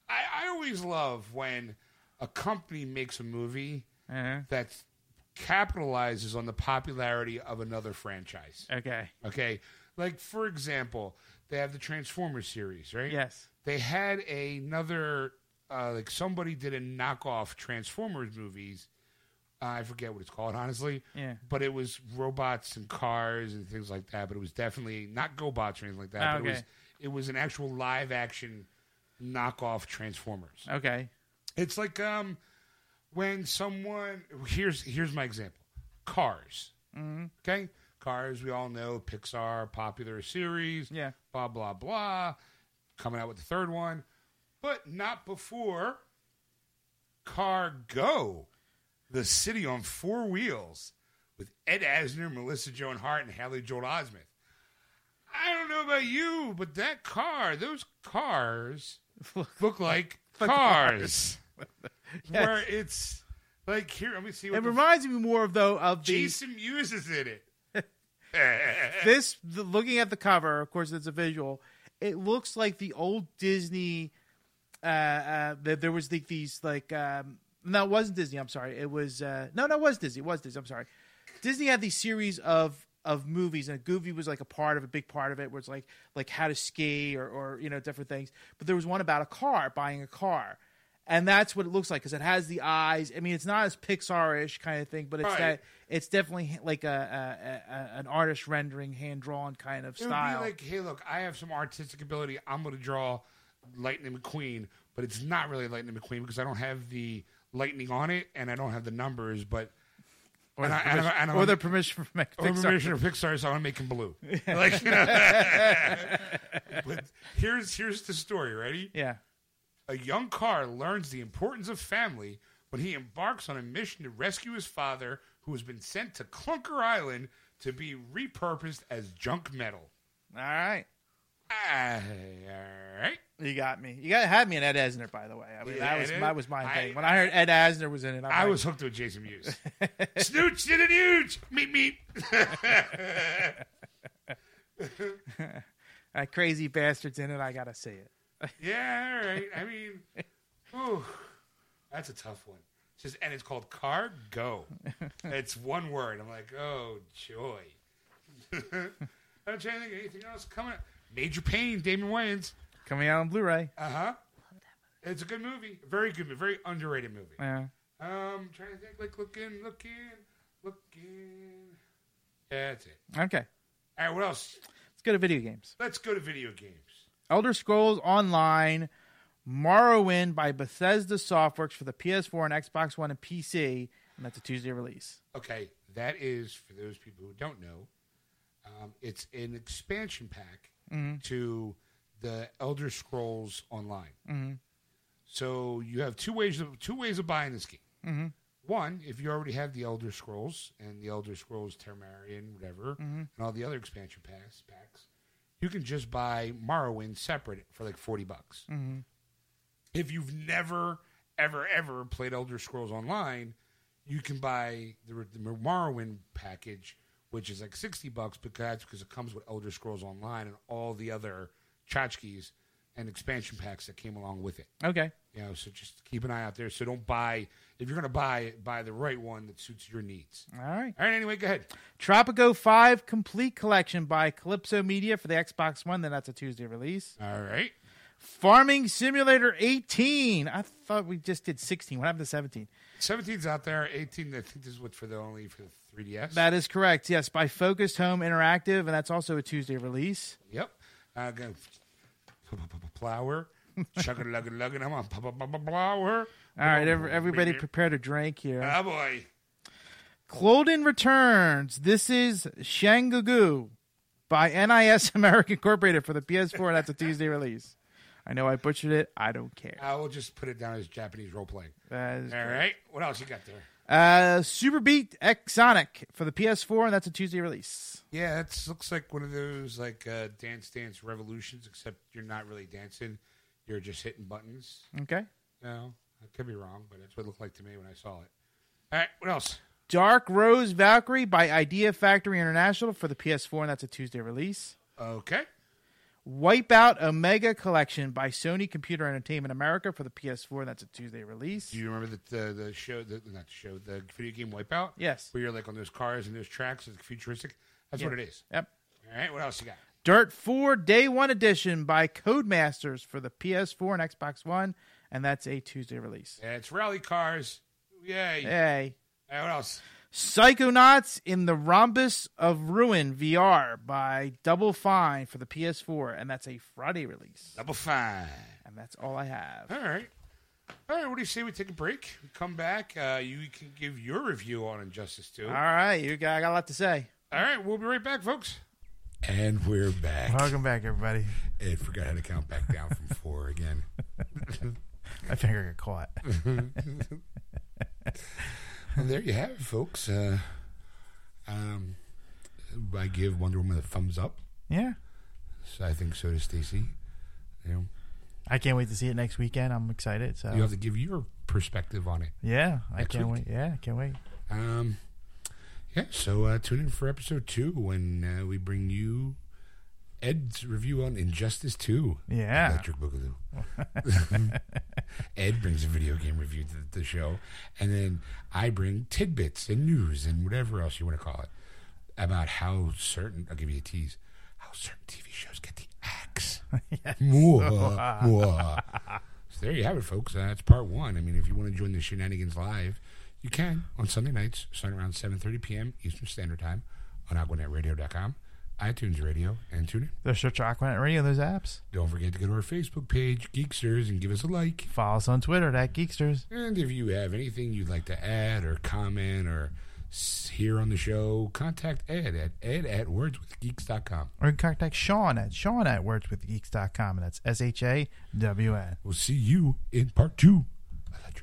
I, I always love when a company makes a movie uh that capitalizes on the popularity of another franchise. okay, Okay. Like, for example, they have the Transformers series, right? yes, They had another, uh, like, somebody did a knockoff Transformers movies. Uh, I forget what it's called, honestly yeah, but it was robots and cars and things like that. But it was definitely not GoBots or anything like that. Oh, but it was okay. it was an actual live action knockoff Transformers. okay, It's like um when someone here's here's my example. Cars. hmm Okay, Cars. We all know Pixar, popular series. yeah, Blah blah blah. Coming out with the third one, but not before Car Go, the city on four wheels, with Ed Asner, Melissa Joan Hart, and Haley Joel Osment. I don't know about you, but that car, those cars, look like cars. Where it's like here, let me see what It reminds me more of though of the Jason Mewes is in it. this the, looking at the cover of course it's a visual it looks like the old disney uh uh there, there was the, these like um no it wasn't disney i'm sorry it was uh no no it was disney it was disney i'm sorry disney had these series of of movies and goofy was like a part of a big part of it where it's like like how to ski or or you know different things but there was one about a car buying a car and that's what it looks like because it has the eyes. I mean, it's not as Pixar-ish kind of thing, but it's Right. that it's definitely like a, a, a an artist rendering, hand drawn kind of It style. like, hey, look, I have some artistic ability. I'm going to draw Lightning McQueen, but it's not really Lightning McQueen because I don't have the lightning on it and I don't have the numbers. But Or, And the I- permission, I- I or the permission from Or Pixar. permission of Pixar, so I want to make him blue. Like, you know. but here's here's the story. Ready? Yeah. A young car learns the importance of family when he embarks on a mission to rescue his father, who has been sent to Clunker Island to be repurposed as junk metal. All right. All right. You got me. You got had me in Ed Asner, by the way. I mean, Yeah, that was Ed- that was my I- thing. When I heard Ed Asner was in it, I'm I like, was hooked with Jason Mewes. Snooch did it huge. Meet meet. that crazy bastard's in it. I gotta say it. Yeah, all right. I mean, ooh, that's a tough one. It's just, and it's called Car Go. it's one word. I'm like, oh joy. I'm trying to think anything else coming. up. Major Payne, Damon Wayans. Coming out on Blu-ray. Uh huh. It's a good movie. Very good, movie. very underrated movie. Yeah. Um, trying to think. Like looking, looking, looking. Yeah, that's it. Okay. All right, what else? Let's go to video games. Let's go to video games. Elder Scrolls Online, Morrowind by Bethesda Softworks for the PS4 and Xbox One and PC, and that's a Tuesday release. Okay, that is for those people who don't know. Um, it's an expansion pack Mm-hmm. to the Elder Scrolls Online. Mm-hmm. So you have two ways of two ways of buying this game. Mm-hmm. One, if you already have the Elder Scrolls and the Elder Scrolls Termarian, whatever, and all the other expansion packs, packs, you can just buy Morrowind separate for like forty bucks. If you've never, ever, ever played Elder Scrolls Online, you can buy the, the Morrowind package, which is like sixty bucks because because it comes with Elder Scrolls Online and all the other tchotchkes and expansion packs that came along with it. Okay. You know, so just keep an eye out there. So don't buy if you're going to buy it, buy the right one that suits your needs. All right. All right. Anyway, go ahead. Tropico 5 Complete Collection by Kalypso Media for the Xbox One, then that's a Tuesday release. All right. Farming Simulator 18. I thought we just did 16. What happened to 17? 17's out there. 18. I think this is what for the only for the 3ds. That is correct. Yes, by Focus Home Interactive, and that's also a Tuesday release. Yep. Uh, go flower. Chugging, lugging, lugging. I'm on flower. All right, every, everybody prepare to drink here. Oh boy. Cloden returns. This is Shangugu by NIS America Incorporated for the PS4, and that's a Tuesday release. I know I butchered it. I don't care. I will just put it down as Japanese role playing. All right. What else you got there? Uh, Super Beat X Sonic for the PS4, and that's a Tuesday release. Yeah, that looks like one of those like uh, Dance Dance Revolutions, except you're not really dancing. You're just hitting buttons. Okay. No, I could be wrong, but that's what it looked like to me when I saw it. All right. What else? Dark Rose Valkyrie by Idea Factory International for the PS4, and that's a Tuesday release. Okay. Wipeout Omega Collection by Sony Computer Entertainment America for the PS4, that's a Tuesday release. Do you remember the the, the show? The, not the show. The video game Wipeout. Yes. Where you're like on those cars and those tracks. It's futuristic. That's Yeah. what it is. Yep. All right. What else you got? Dirt 4 Day 1 Edition by Codemasters for the PS4 and Xbox One, and that's a Tuesday release. Yeah, it's rally cars. Yay. Hey. Right, what else? Psychonauts in the Rhombus of Ruin VR by Double Fine for the PS4, and that's a Friday release. Double fine. And that's all I have. All right. All right. What do you say we take a break? We come back. Uh, you can give your review on Injustice 2. All right, you got, I got a lot to say. All right. We'll be right back, folks. And we're back. Welcome back, everybody. Ed forgot how to count back down from four again. My finger got caught. Well, there you have it, folks. Uh, um, I give Wonder Woman a thumbs up. Yeah. So I think so does Stacy. You know, I can't wait to see it next weekend. I'm excited. So you have to give your perspective on it. yeah, I can't week. wait. Yeah, I can't wait. Um, yeah, so uh, tune in for episode two when uh, we bring you Ed's review on Injustice 2. Yeah. Electric Boogaloo. Ed brings a video game review to the, the show, and then I bring tidbits and news and whatever else you want to call it about how certain, I'll give you a tease, how certain TV shows get the axe. Mwah, mwah. So there you have it, folks. Uh, that's part one. I mean, if you want to join the shenanigans live, you can on Sunday nights, starting around 7.30 p.m. Eastern Standard Time on AquanetRadio.com, iTunes Radio, and tune in. The Search Aquanet Radio, those apps. Don't forget to go to our Facebook page, Geeksters, and give us a like. Follow us on Twitter at Geeksters. And if you have anything you'd like to add or comment or here on the show, contact Ed at ed at wordswithgeeks.com. Or you can contact Sean at Sean at wordswithgeeks.com, and that's S H A W N. We'll see you in part two.